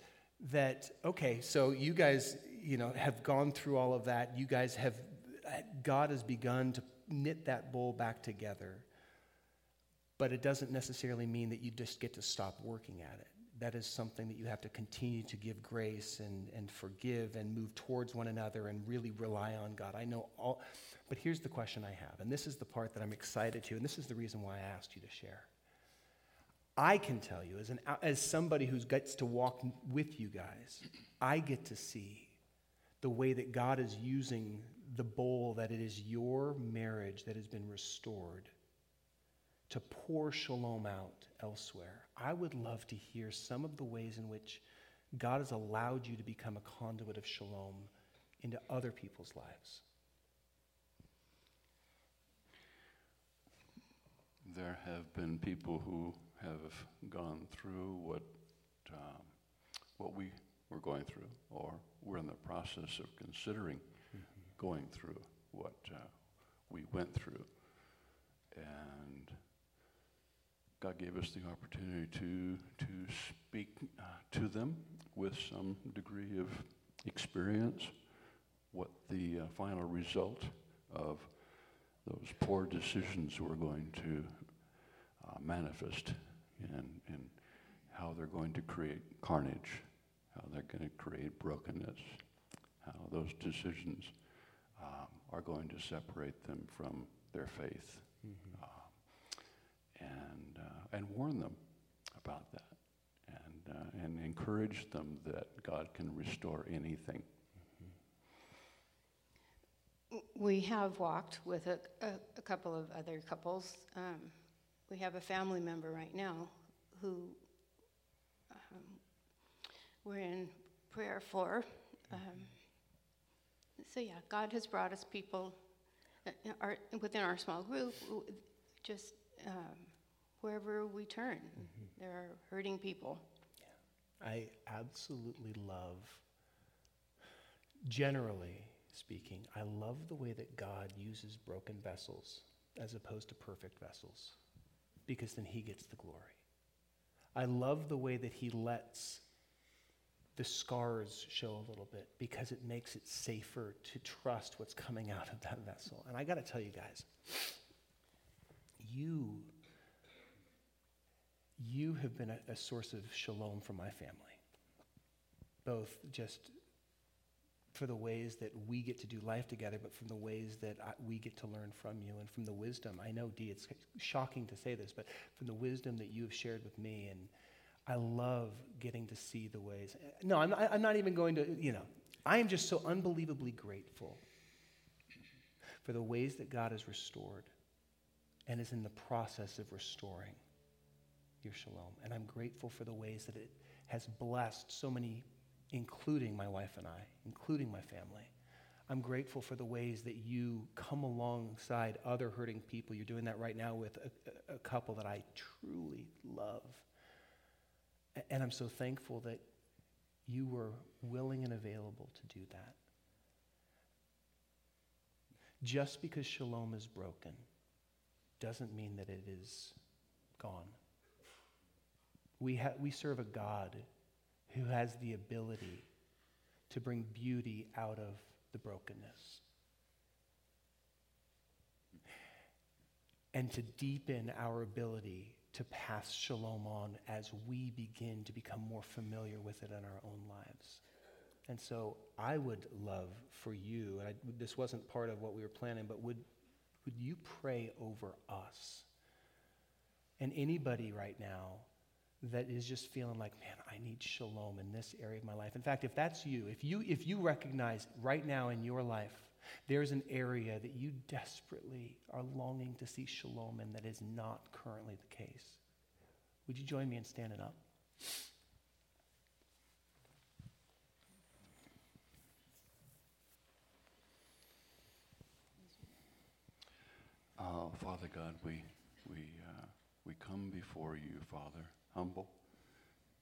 that okay so you guys you know have gone through all of that. You guys have God has begun to knit that bowl back together. But it doesn't necessarily mean that you just get to stop working at it that is something that you have to continue to give grace and, and forgive and move towards one another and really rely on God. I know all, but here's the question I have, and this is the part that I'm excited to, and this is the reason why I asked you to share. I can tell you, as, an, as somebody who gets to walk with you guys, I get to see the way that God is using the bowl that it is your marriage that has been restored to pour shalom out elsewhere. I would love to hear some of the ways in which God has allowed you to become a conduit of shalom into other people's lives. There have been people who have gone through what, um, what we were going through, or we're in the process of considering going through what uh, we went through. And God gave us the opportunity to, to speak uh, to them with some degree of experience, what the uh, final result of those poor decisions were going to uh, manifest and, in how they're going to create carnage, how they're going to create brokenness, how those decisions um, are going to separate them from their faith. Uh, and, and warn them about that and, uh, and encourage them that God can restore anything. We have walked with a, a, a couple of other couples. Um, we have a family member right now who um, we're in prayer for. Um, so, yeah, God has brought us people uh, our, within our small group, just um, wherever we turn. Mm-hmm. There are hurting people. I absolutely love, generally speaking, I love the way that God uses broken vessels as opposed to perfect vessels because then He gets the glory. I love the way that He lets the scars show a little bit because it makes it safer to trust what's coming out of that vessel. And I got to tell you guys, you you have been a, a source of shalom for my family, both just for the ways that we get to do life together, but from the ways that I, we get to learn from you and from the wisdom. I know, Dee, it's shocking to say this, but from the wisdom that you have shared with me. And I love getting to see the ways. No, I'm I'm not even going to, you know, I am just so unbelievably grateful for the ways that God has restored and is in the process of restoring your shalom. And I'm grateful for the ways that it has blessed so many, including my wife and I, including my family. I'm grateful for the ways that you come alongside other hurting people. You're doing that right now with a, a couple that I truly love. And I'm so thankful that you were willing and available to do that. Just because shalom is broken doesn't mean that it is gone. We, ha- we serve a God who has the ability to bring beauty out of the brokenness and to deepen our ability to pass shalom on as we begin to become more familiar with it in our own lives. And so I would love for you, and I, this wasn't part of what we were planning, but would, would you pray over us? And anybody right now that is just feeling like, man, I need shalom in this area of my life. In fact, if that's you, if you if you recognize right now in your life there's an area that you desperately are longing to see shalom in that is not currently the case, would you join me in standing up? Uh, Father God, we, we, uh, we come before you, Father, humble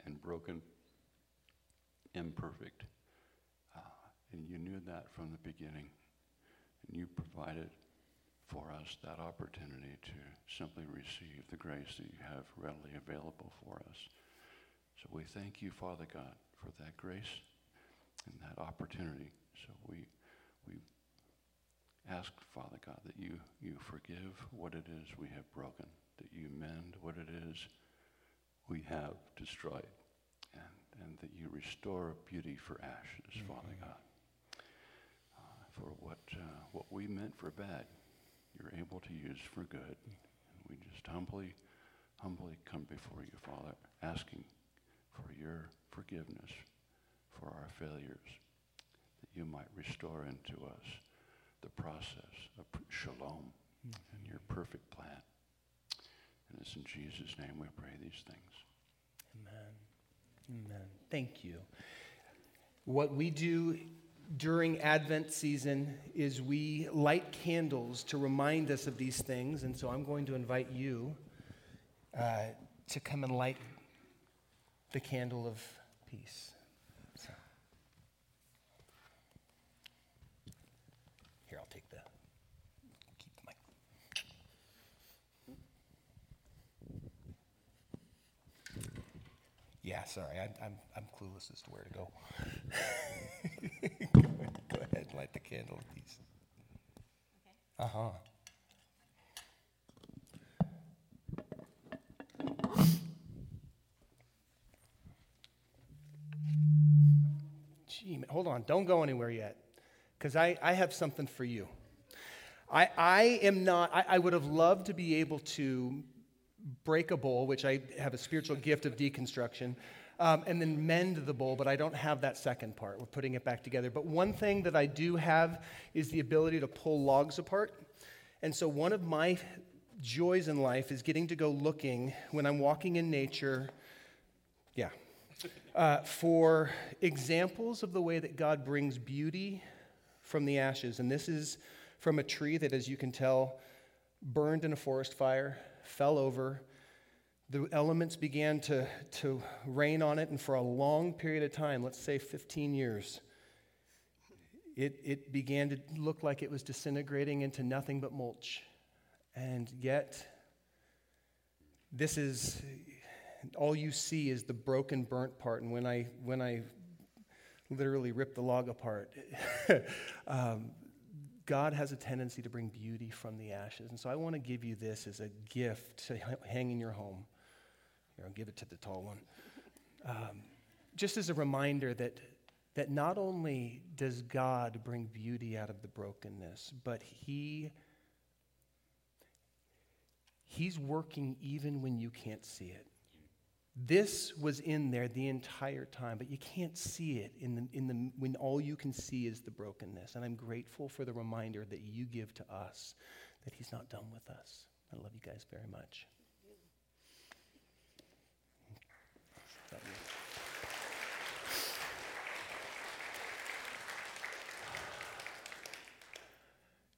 and broken, imperfect. Uh, and you knew that from the beginning. And you provided for us that opportunity to simply receive the grace that you have readily available for us. So we thank you, Father God, for that grace and that opportunity. So we, we ask, Father God, that you, you forgive what it is we have broken, that you mend what it is we have destroyed, and, and that you restore beauty for ashes, Father God. Uh, for what, uh, what we meant for bad, you're able to use for good. And we just humbly, humbly come before you, Father, asking for your forgiveness for our failures, that you might restore into us the process of shalom and your perfect plan. And it's in Jesus' name we pray these things. Amen. Amen. Thank you. What we do during Advent season is we light candles to remind us of these things. And so I'm going to invite you uh, to come and light the candle of peace. So. Here, I'll take the. Keep the mic. Yeah, sorry, I, I'm, I'm clueless as to where to go. [laughs] go ahead and light the candle, please. Uh huh. Gee, hold on, don't go anywhere yet, because I, I have something for you. I, I am not, I, I would have loved to be able to break a bowl, which I have a spiritual gift of deconstruction, um, and then mend the bowl, but I don't have that second part. We're putting it back together. But one thing that I do have is the ability to pull logs apart. And so one of my joys in life is getting to go looking when I'm walking in nature. Yeah. [laughs] Uh, for examples of the way that God brings beauty from the ashes. And this is from a tree that, as you can tell, burned in a forest fire, fell over. The elements began to, to rain on it, and for a long period of time, let's say 15 years, it, it began to look like it was disintegrating into nothing but mulch. And yet, this is all you see is the broken, burnt part. And when I, when I literally rip the log apart, [laughs] um, God has a tendency to bring beauty from the ashes. And so I want to give you this as a gift to hang in your home. Here, I'll give it to the tall one. Um, just as a reminder that, that not only does God bring beauty out of the brokenness, but He He's working even when you can't see it. This was in there the entire time, but you can't see it in the, in the, when all you can see is the brokenness. And I'm grateful for the reminder that you give to us that He's not done with us. I love you guys very much.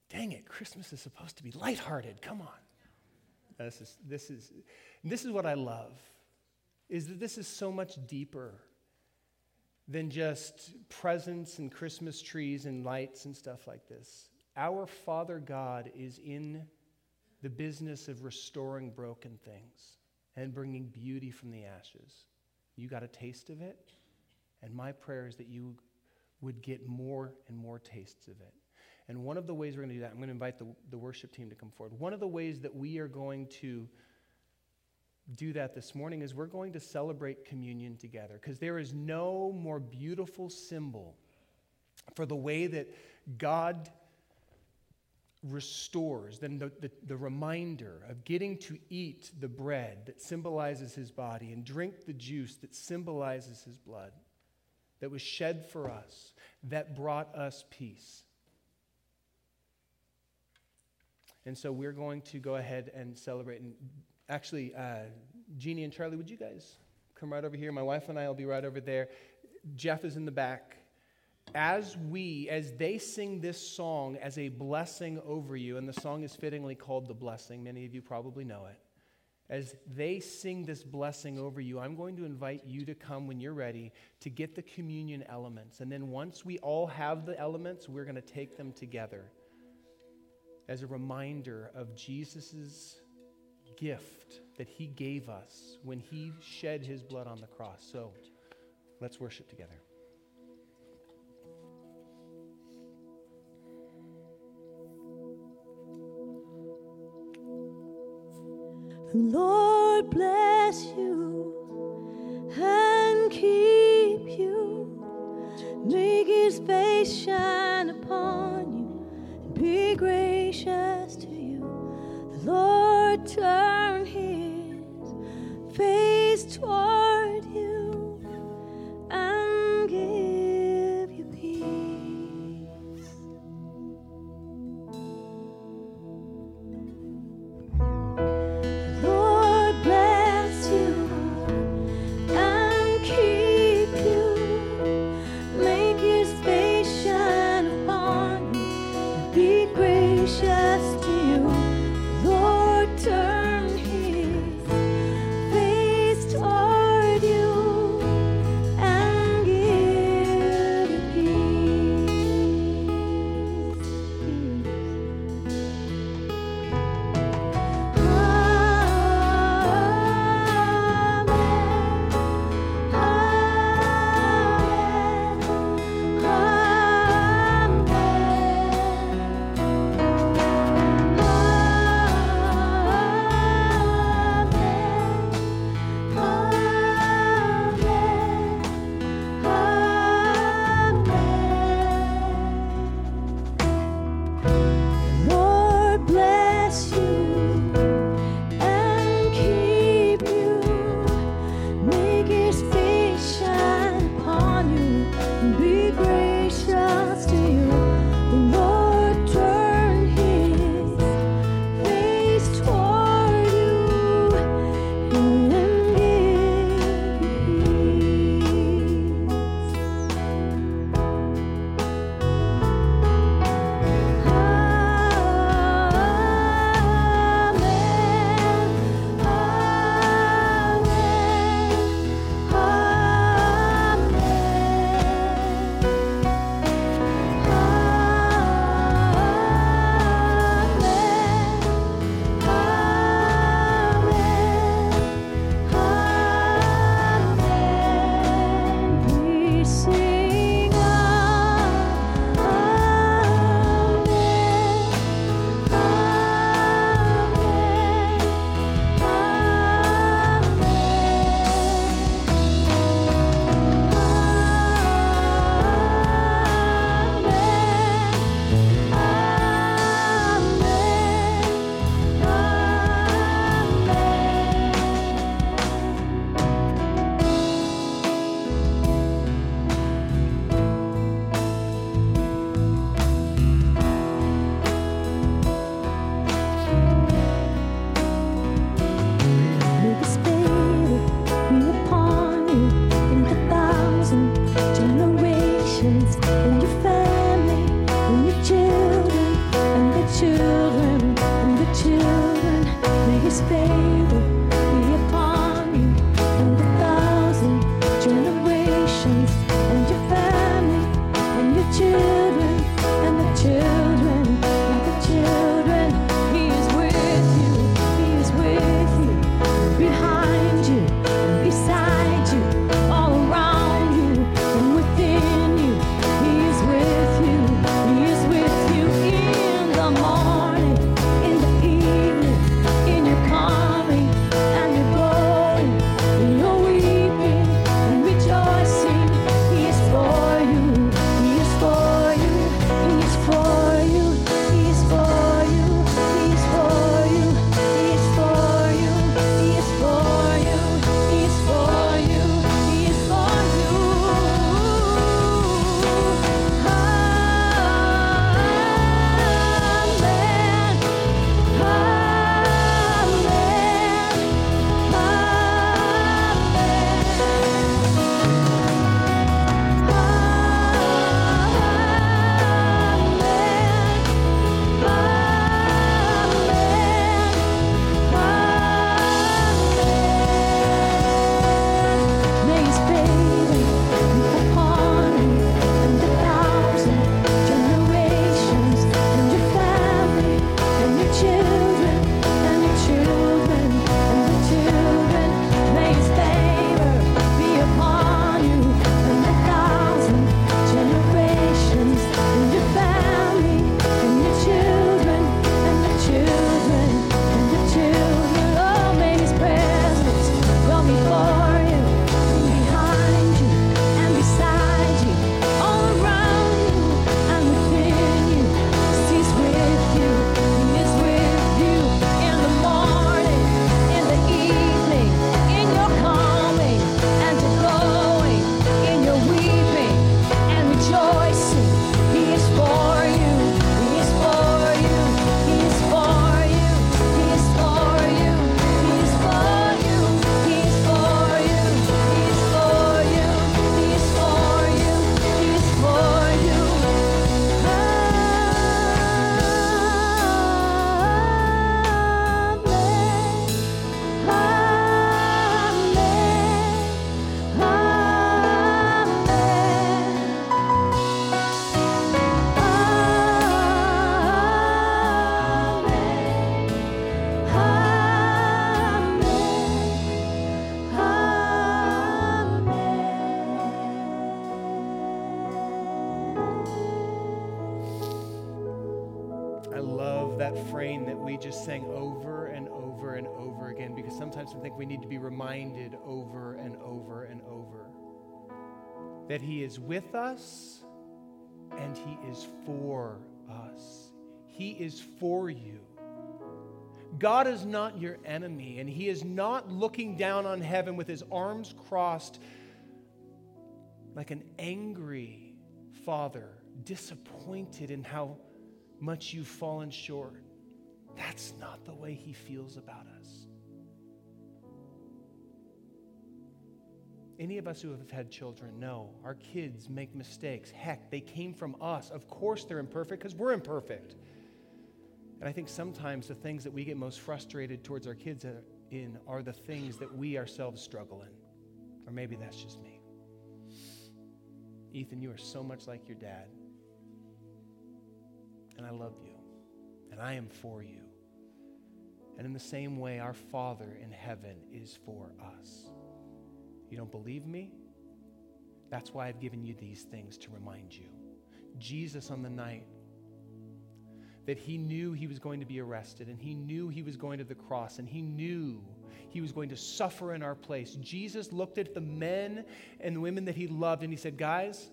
Dang it, Christmas is supposed to be lighthearted. Come on. This is, this is, this is what I love is that this is so much deeper than just presents and Christmas trees and lights and stuff like this. Our Father God is in the business of restoring broken things and bringing beauty from the ashes. You got a taste of it, and my prayer is that you would get more and more tastes of it. And one of the ways we're going to do that, I'm going to invite the, the worship team to come forward. One of the ways that we are going to do that this morning is we're going to celebrate communion together because there is no more beautiful symbol for the way that God restores than the, the, the, reminder of getting to eat the bread that symbolizes his body and drink the juice that symbolizes his blood that was shed for us, that brought us peace. And so we're going to go ahead and celebrate. And actually, uh, Jeannie and Charlie, would you guys come right over here? My wife and I will be right over there. Jeff is in the back. As we, as they sing this song as a blessing over you, and the song is fittingly called The Blessing, many of you probably know it. As they sing this blessing over you, I'm going to invite you to come when you're ready to get the communion elements. And then once we all have the elements, we're going to take them together as a reminder of Jesus' gift that he gave us when he shed his blood on the cross. So let's worship together. The Lord bless you and keep you. Make his face shine upon you and be gracious to you. The Lord turn his face toward that He is with us and He is for us. He is for you. God is not your enemy, and He is not looking down on heaven with His arms crossed like an angry father, disappointed in how much you've fallen short. That's not the way He feels about us. Any of us who have had children know our kids make mistakes. Heck, they came from us. Of course, they're imperfect because we're imperfect. And I think sometimes the things that we get most frustrated towards our kids uh, in are the things that we ourselves struggle in. Or maybe that's just me. Ethan, you are so much like your dad. And I love you. And I am for you. And in the same way, our Father in heaven is for us. You don't believe me? That's why I've given you these things to remind you. Jesus on the night that he knew he was going to be arrested and he knew he was going to the cross and he knew he was going to suffer in our place. Jesus looked at the men and the women that he loved and he said, Guys,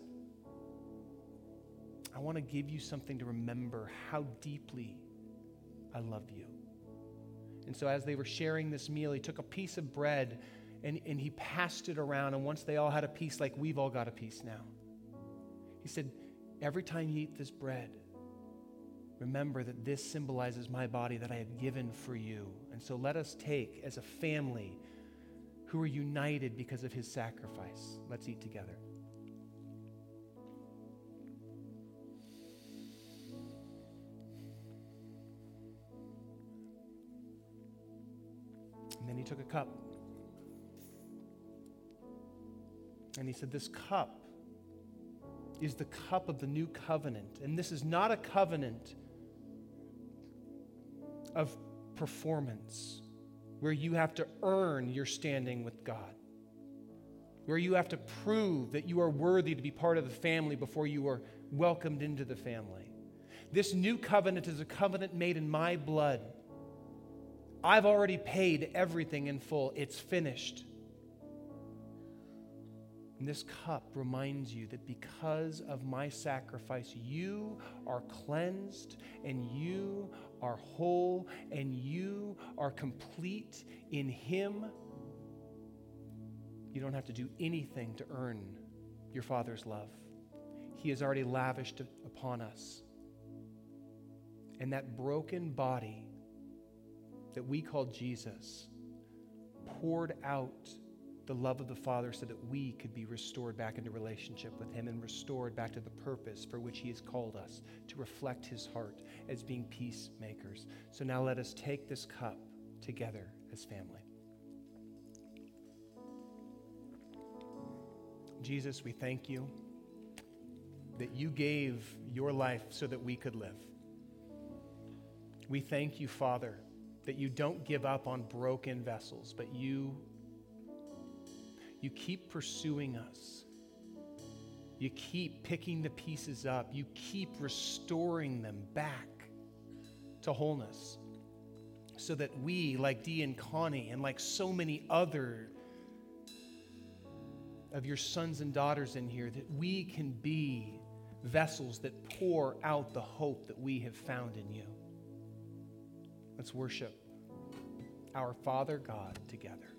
I want to give you something to remember how deeply I love you. And so, as they were sharing this meal, he took a piece of bread and, and he passed it around. And once they all had a piece, like we've all got a piece now, he said, Every time you eat this bread, remember that this symbolizes my body that I have given for you. And so let us take as a family who are united because of his sacrifice. Let's eat together. And then he took a cup. And he said, This cup is the cup of the new covenant. And this is not a covenant of performance where you have to earn your standing with God, where you have to prove that you are worthy to be part of the family before you are welcomed into the family. This new covenant is a covenant made in my blood. I've already paid everything in full, it's finished. And this cup reminds you that because of my sacrifice, you are cleansed and you are whole and you are complete in Him. You don't have to do anything to earn your Father's love. He has already lavished upon us. And that broken body that we call Jesus poured out the love of the Father so that we could be restored back into relationship with Him and restored back to the purpose for which He has called us to reflect His heart as being peacemakers. So now let us take this cup together as family. Jesus, we thank you that you gave your life so that we could live. We thank you, Father, that you don't give up on broken vessels, but you you keep pursuing us. You keep picking the pieces up. You keep restoring them back to wholeness so that we, like Dee and Connie, and like so many other of your sons and daughters in here, that we can be vessels that pour out the hope that we have found in you. Let's worship our Father God together.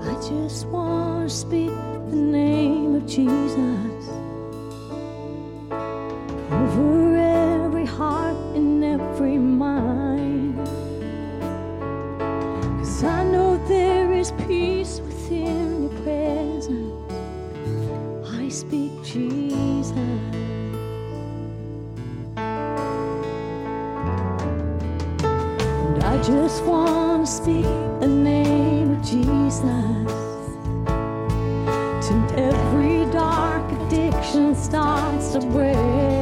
I just want to speak the name of Jesus I speak Jesus. And I just want to speak the name of Jesus. Till every dark addiction starts to break.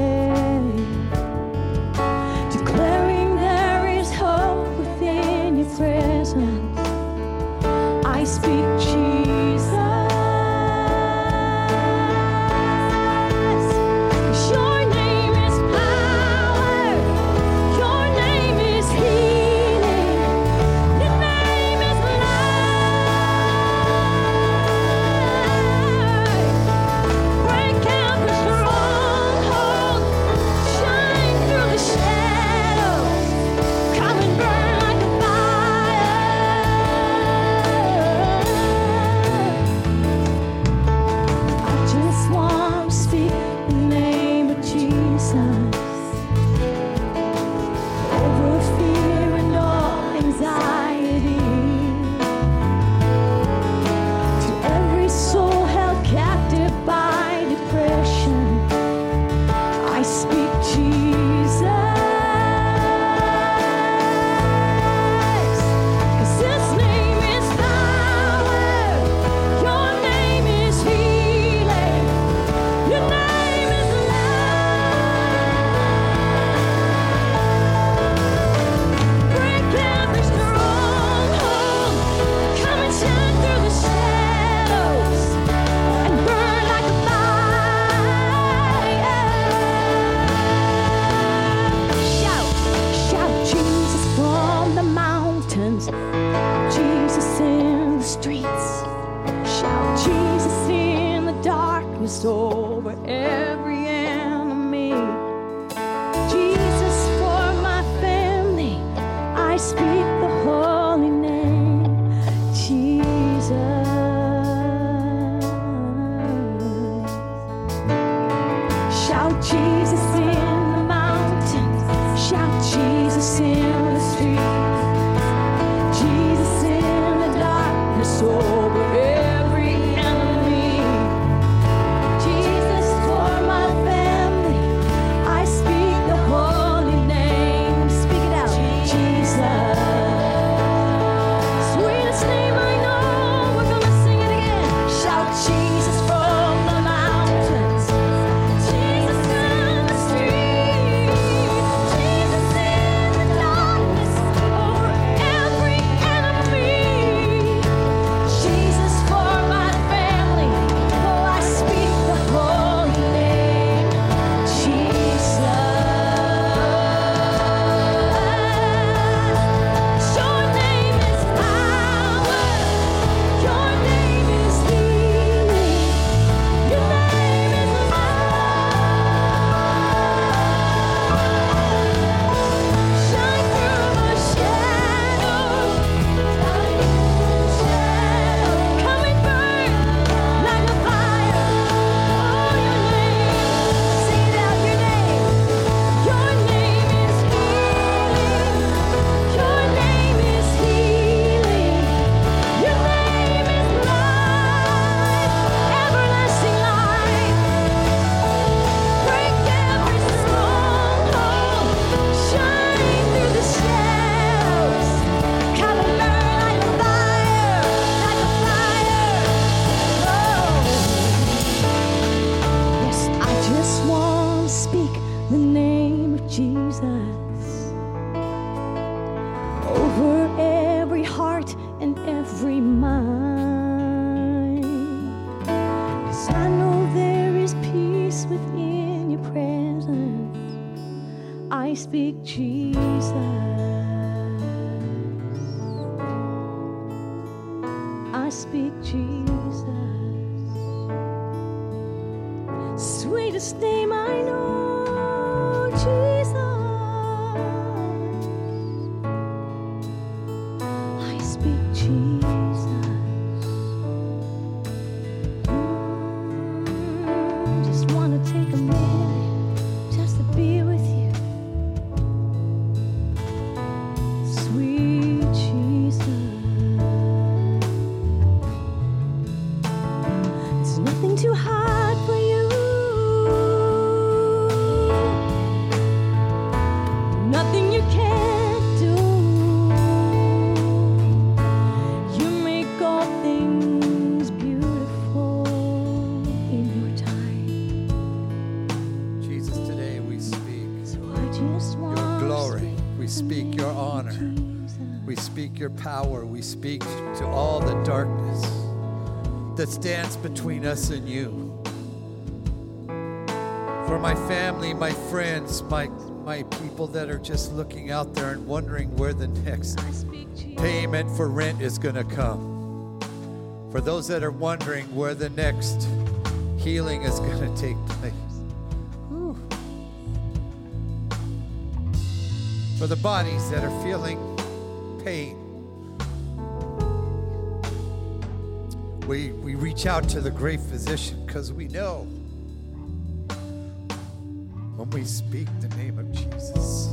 Between us and you. For my family, my friends, my, my people that are just looking out there and wondering where the next payment for rent is going to come. For those that are wondering where the next healing is going to take place. Whew. For the bodies that are feeling pain. We, we reach out to the great physician because we know when we speak the name of Jesus,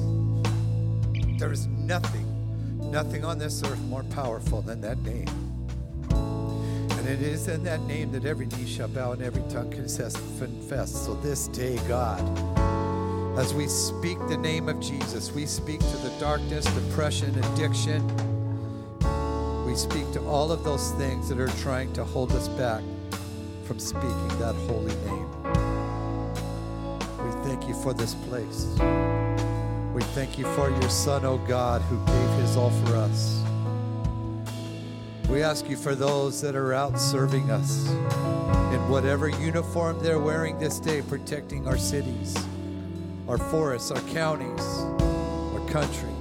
there is nothing, nothing on this earth more powerful than that name. And it is in that name that every knee shall bow and every tongue confess. confess. So this day, God, as we speak the name of Jesus, we speak to the darkness, depression, addiction. We speak to all of those things that are trying to hold us back from speaking that holy name. We thank you for this place. We thank you for your Son, O God, who gave his all for us. We ask you for those that are out serving us in whatever uniform they're wearing this day, protecting our cities, our forests, our counties, our country.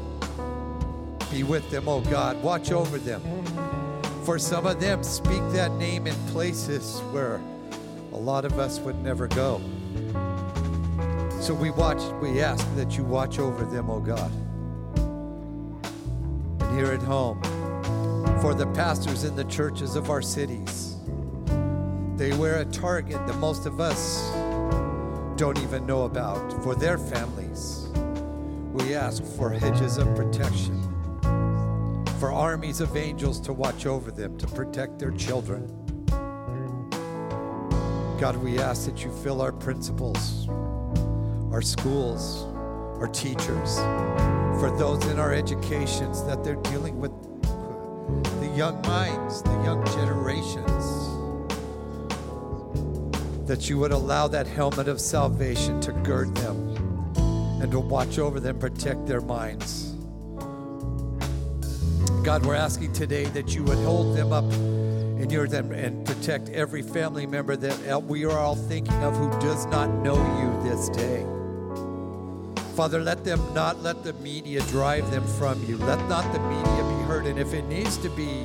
Be with them, oh God. Watch over them. For some of them, speak that name in places where a lot of us would never go. So we watch, we ask that you watch over them, oh God. And here at home, for the pastors in the churches of our cities, they wear a target that most of us don't even know about for their families. We ask for hedges of protection, for armies of angels to watch over them, to protect their children. God, we ask that you fill our principals, our schools, our teachers, for those in our educations that they're dealing with the young minds, the young generations that you would allow that helmet of salvation to gird them and to watch over them, protect their minds. God, we're asking today that you would hold them up in your them and protect every family member that uh, we are all thinking of who does not know you this day. Father, let them not let the media drive them from you. Let not the media be heard. And if it needs to be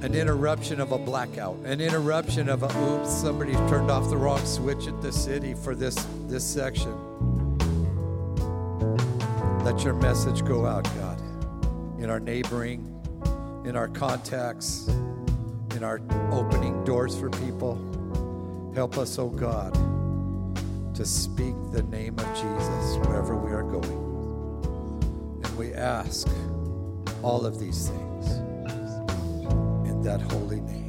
an interruption of a blackout, an interruption of a oops, somebody turned off the wrong switch at the city for this, this section. Let your message go out, God, in our neighboring, in our contacts, in our opening doors for people. Help us, oh God, to speak the name of Jesus wherever we are going. And we ask all of these things in that holy name.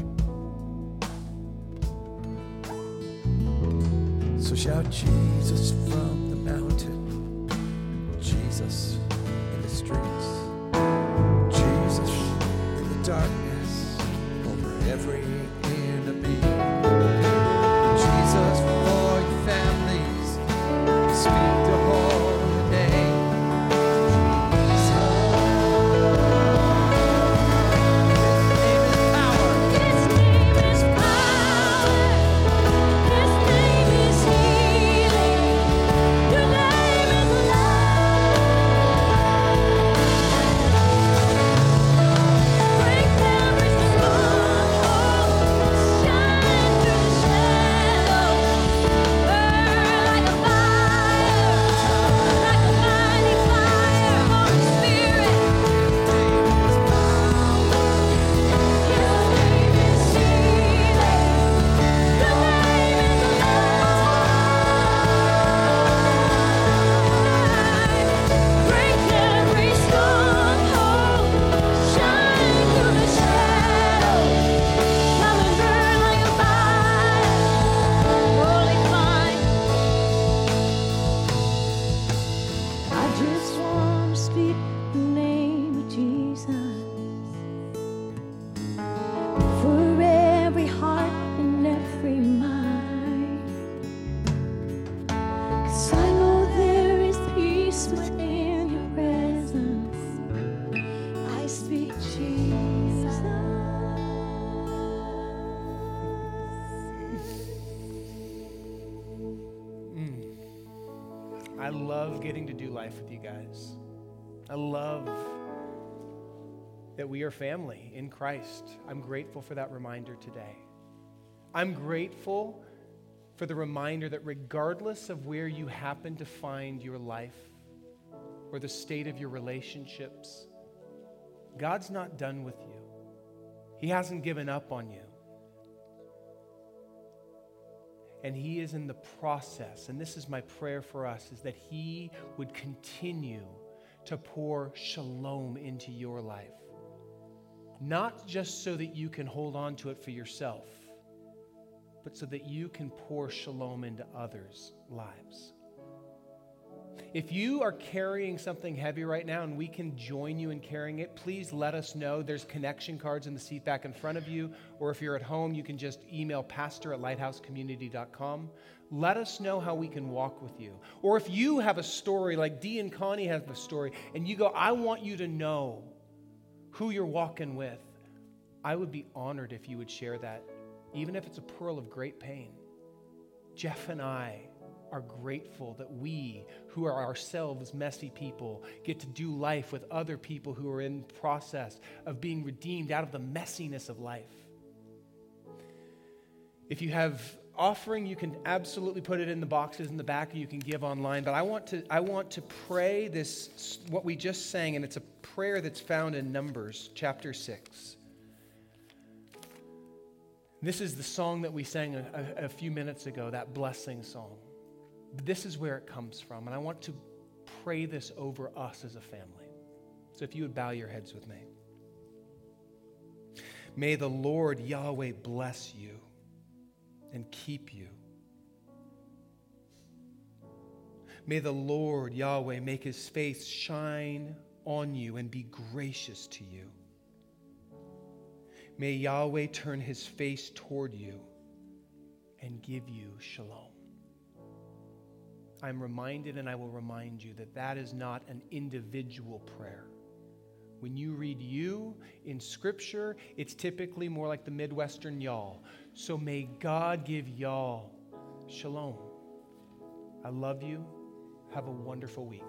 So shout Jesus from the mountain, Jesus in the streets, are family in Christ. I'm grateful for that reminder today. I'm grateful for the reminder that regardless of where you happen to find your life or the state of your relationships, God's not done with you. He hasn't given up on you. And He is in the process, and this is my prayer for us, is that He would continue to pour shalom into your life. Not just so that you can hold on to it for yourself, but so that you can pour shalom into others' lives. If you are carrying something heavy right now and we can join you in carrying it, please let us know. There's connection cards in the seat back in front of you. Or if you're at home, you can just email pastor at lighthousecommunity.com. Let us know how we can walk with you. Or if you have a story, like Dee and Connie have a story, and you go, I want you to know who you're walking with, I would be honored if you would share that, even if it's a pearl of great pain. Jeff and I are grateful that we, who are ourselves messy people, get to do life with other people who are in process of being redeemed out of the messiness of life. If you have offering, you can absolutely put it in the boxes in the back, you can give online. But I want to, I want to pray this, what we just sang, and it's a prayer that's found in Numbers chapter 6. This is the song that we sang a, a, a few minutes ago, that blessing song. This is where it comes from, and I want to pray this over us as a family. So if you would bow your heads with me. May the Lord Yahweh bless you and keep you. May the Lord Yahweh make his face shine on you and be gracious to you. May Yahweh turn his face toward you and give you shalom. I'm reminded and I will remind you that that is not an individual prayer. When you read you in Scripture, it's typically more like the Midwestern y'all. So may God give y'all shalom. I love you. Have a wonderful week.